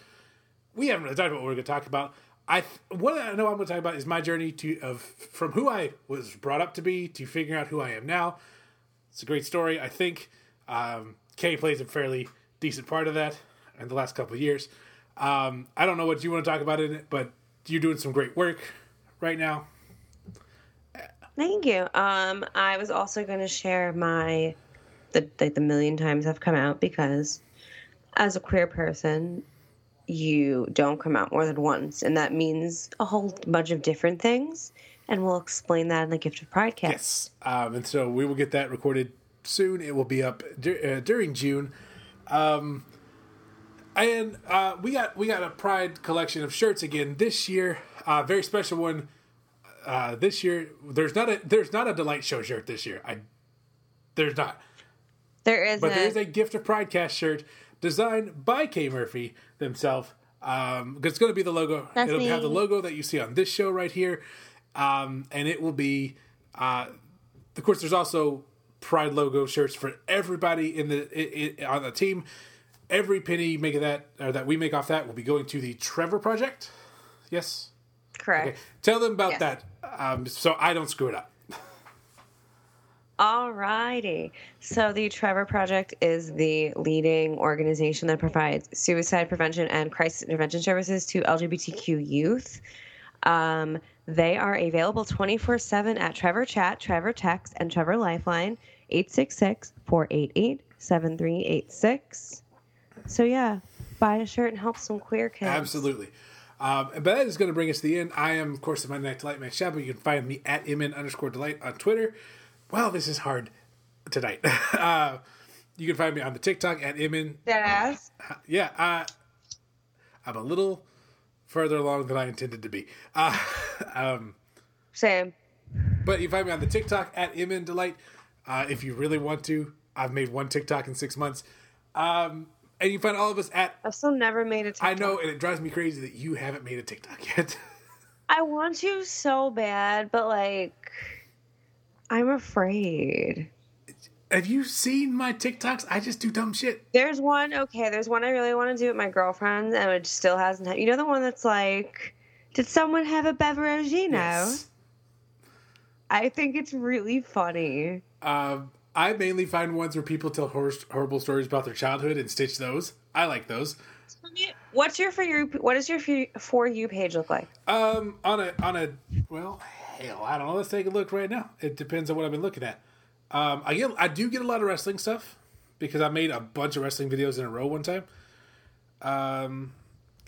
We haven't really talked about what we're going to talk about. I what I know I'm going to talk about is my journey to of from who I was brought up to be to figuring out who I am now. It's a great story. I think um, plays a fairly decent part of that in the last couple of years. Um, I don't know what you want to talk about in it, but you're doing some great work right now. Thank you. Um, I was also going to share my the like the million times I've come out because as a queer person, you don't come out more than once, and that means a whole bunch of different things. And we'll explain that in the Gift of Pride cast. Yes, um, and so we will get that recorded soon. It will be up uh, during June, um, and uh, we got we got a Pride collection of shirts again this year. Uh, very special one uh, this year. There's not a there's not a delight show shirt this year. I there's not, There is but there is a gift of Pride cast shirt designed by Kay Murphy themselves. Um, it's going to be the logo. That's It'll have the logo that you see on this show right here, um, and it will be. Uh, of course, there's also Pride logo shirts for everybody in the i i on the team. Every penny you make of that or that we make off that will be going to the Trevor Project. Yes. correct. Okay. Tell them about Yes. that, um, so I don't screw it up. Alrighty. So the Trevor Project is the leading organization that provides suicide prevention and crisis intervention services to LGBTQ youth. Um, they are available 24 7 at Trevor Chat, Trevor Text, and Trevor Lifeline, 866 488 7386. So, yeah, buy a shirt and help some queer kids. Absolutely. Um, but that is going to bring us to the end. I am, of course, the Monday Night Delight Mance Chapel. You can find me at mn underscore delight on Twitter. Well, this is hard tonight. (laughs) uh, you can find me on the TikTok at mn. Deadass. Yeah, uh, I'm a little further along than I intended to be. Uh, (laughs) (laughs) um, Same. but you find me on the TikTok at mn delight uh, if you really want to. I've made one TikTok in six months. Um, and you find all of us at I've still never made a TikTok. I know, and it drives me crazy that you haven't made a TikTok yet. (laughs) I want to so bad, but like, I'm afraid. Have you seen my TikToks? I just do dumb shit. There's one, okay, there's one I really want to do with my girlfriend, and it still hasn't happened. You know the one that's like, did someone have a beverage? You know? Yes. I think it's really funny. Um, I mainly find ones where people tell hor- horrible stories about their childhood and stitch those. I like those. What's your for you? What does your for, for you page look like? Um, on a on a well, hell, I don't know. Let's take a look right now. It depends on what I've been looking at. Um, I get I do get a lot of wrestling stuff because I made a bunch of wrestling videos in a row one time. Um,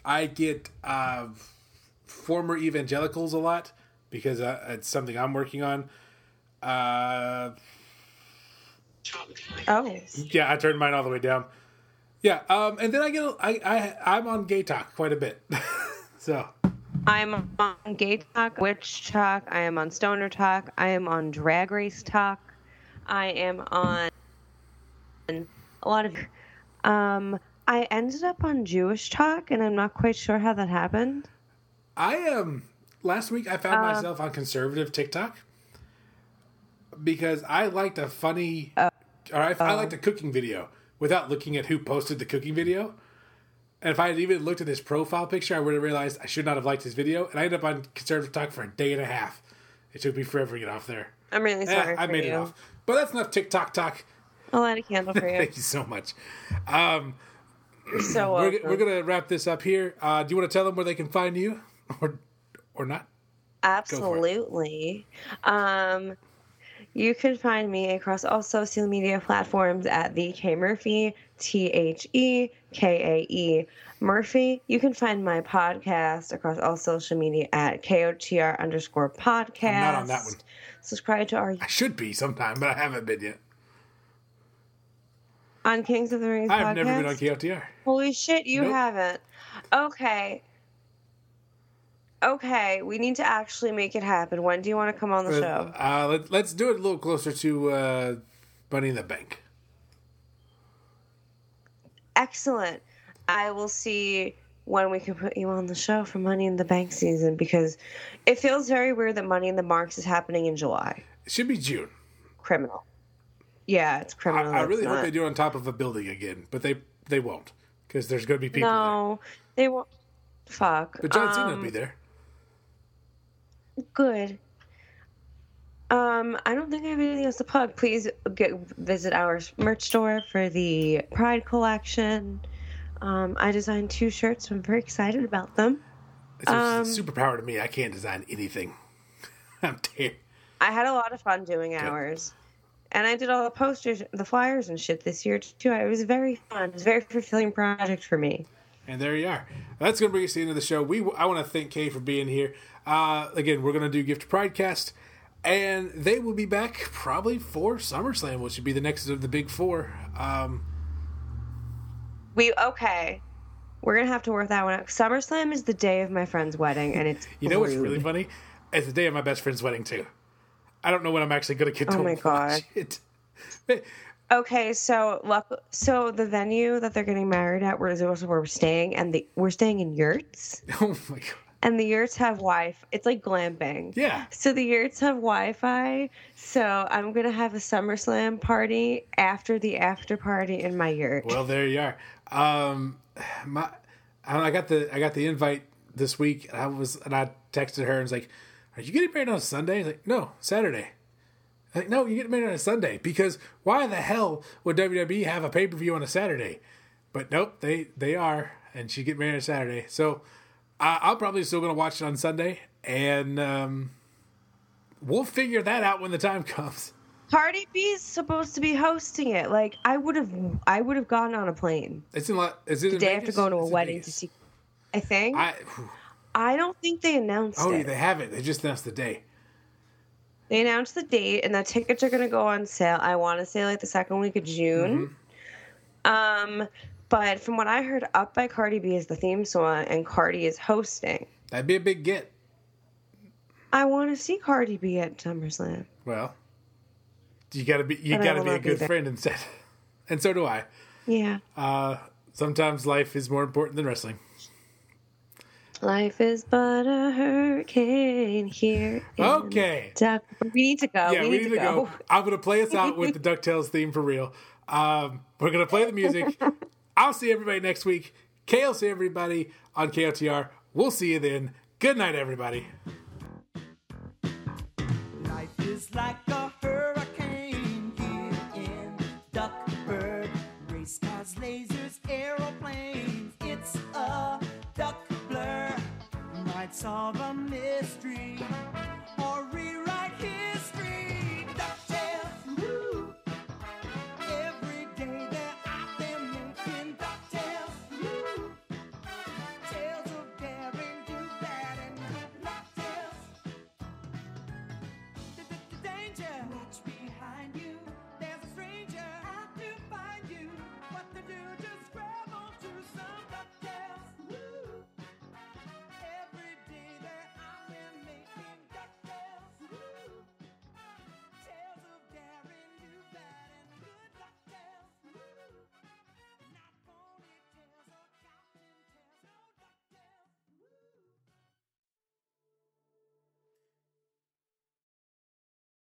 I get uh, former evangelicals a lot because uh, it's something I'm working on. Uh, Oh, yeah, I turned mine all the way down. Yeah, um, and then I get I I I'm on Gay Talk quite a bit, (laughs) so I'm on Gay Talk, Witch Talk. I am on Stoner Talk. I am on Drag Race Talk. I am on a lot of. Um, I ended up on Jewish Talk, and I'm not quite sure how that happened. I am. last week I found myself on conservative TikTok because I liked a funny, or I, I liked a cooking video without looking at who posted the cooking video. And if I had even looked at his profile picture, I would have realized I should not have liked his video. And I ended up on conservative talk for a day and a half. It took me forever to get off there. I'm really Eh, sorry I made you. it off. But that's enough TikTok talk. I'll light a candle for (laughs) you. Thank you so much. Um, You're so we're, we're gonna wrap this up here. Uh, do you want to tell them where they can find you, or or not? Absolutely. Um, you can find me across all social media platforms at the K Murphy, T H E K A E Murphy. You can find my podcast across all social media at KOTR underscore podcast. I'm not on that one. Subscribe to our I should be sometime, but I haven't been yet. on Kings of the Rings I've podcast. never been on KOTR. Holy shit, you Nope. haven't. Okay. Okay, we need to actually make it happen. When do you want to come on the show? Uh, let, let's do it a little closer to uh, Money in the Bank. excellent. I will see when we can put you on the show for Money in the Bank season because it feels very weird that Money in the Marks is happening in July. It should be June. Criminal. Yeah, it's criminal. I that really it's hope they do it on top of a building again, but they they won't because there's going to be people there. No, they won't. Fuck. But John Cena will Um, be there. Good. Um, I don't think I have anything else to plug. Please get visit our merch store for the Pride collection. Um, I designed two shirts. So I'm very excited about them. It's a um, superpower to me. I can't design anything. (laughs) I'm ter- I had a lot of fun doing ours, and I did all the posters, the flyers, and shit this year too. It was very fun. It was a very fulfilling project for me. And there you are. That's going to bring us to the end of the show. We I want to thank Kay for being here. Uh, again, we're going to do Gift Pride cast, and they will be back probably for SummerSlam, which would be the next of the big four. Um, We okay. We're gonna have to work that one out. SummerSlam is the day of my friend's wedding, and it's you know what's really funny? It's the day of my best friend's wedding too. I don't know when I'm actually going to get to Oh my watch God. it. (laughs) Okay, so luck, so the venue that they're getting married at, where where we're staying, and the we're staying in yurts, Oh my god! And the yurts have Wi. It's like glamping. Yeah, So the yurts have Wi-Fi. So I'm gonna have a SummerSlam party after the after party in my yurt. Well, there you are. Um, my, I got the I got the invite this week, and I was and I texted her and was like, "Are you getting married on a Sunday?" She's like, "No, Saturday." I'm like, no, you get married on a Sunday because why the hell would WWE have a pay per view on a Saturday? But nope, they they are, and she get married on Saturday. So I I'm probably still gonna watch it on Sunday, and um, we'll figure that out when the time (laughs) comes. Cardi B's supposed to be hosting it. Like I would have, I would have gone on a plane It's in lot. Is it the day after Vegas? going to a It's wedding to see. I think. I, I, don't think they announced oh, it. they haven't. They just announced the day. They announced the date, and the tickets are going to go on sale. I want to say like the second week of June. Mm-hmm. Um, but from what I heard, "Up" by Cardi B is the theme song, and Cardi is hosting. That'd be a big get. I want to see Cardi B at SummerSlam. Well, you gotta be you I gotta be a good friend instead, (laughs) and so do I. Yeah, Uh, sometimes life is more important than wrestling. life is but a hurricane here. in Okay. Duck- we need to go. Yeah, we, need, to go. I'm gonna play us out with the (laughs) Ducktales theme for real. Um, we're gonna play the music. (laughs) I'll see everybody next week. See everybody on KOTR. We'll see you then. Good night, everybody. Life is like a hurricane here in Duckburg. Race cars, lasers, aeroplanes. It's a duck blur. Might solve a mystery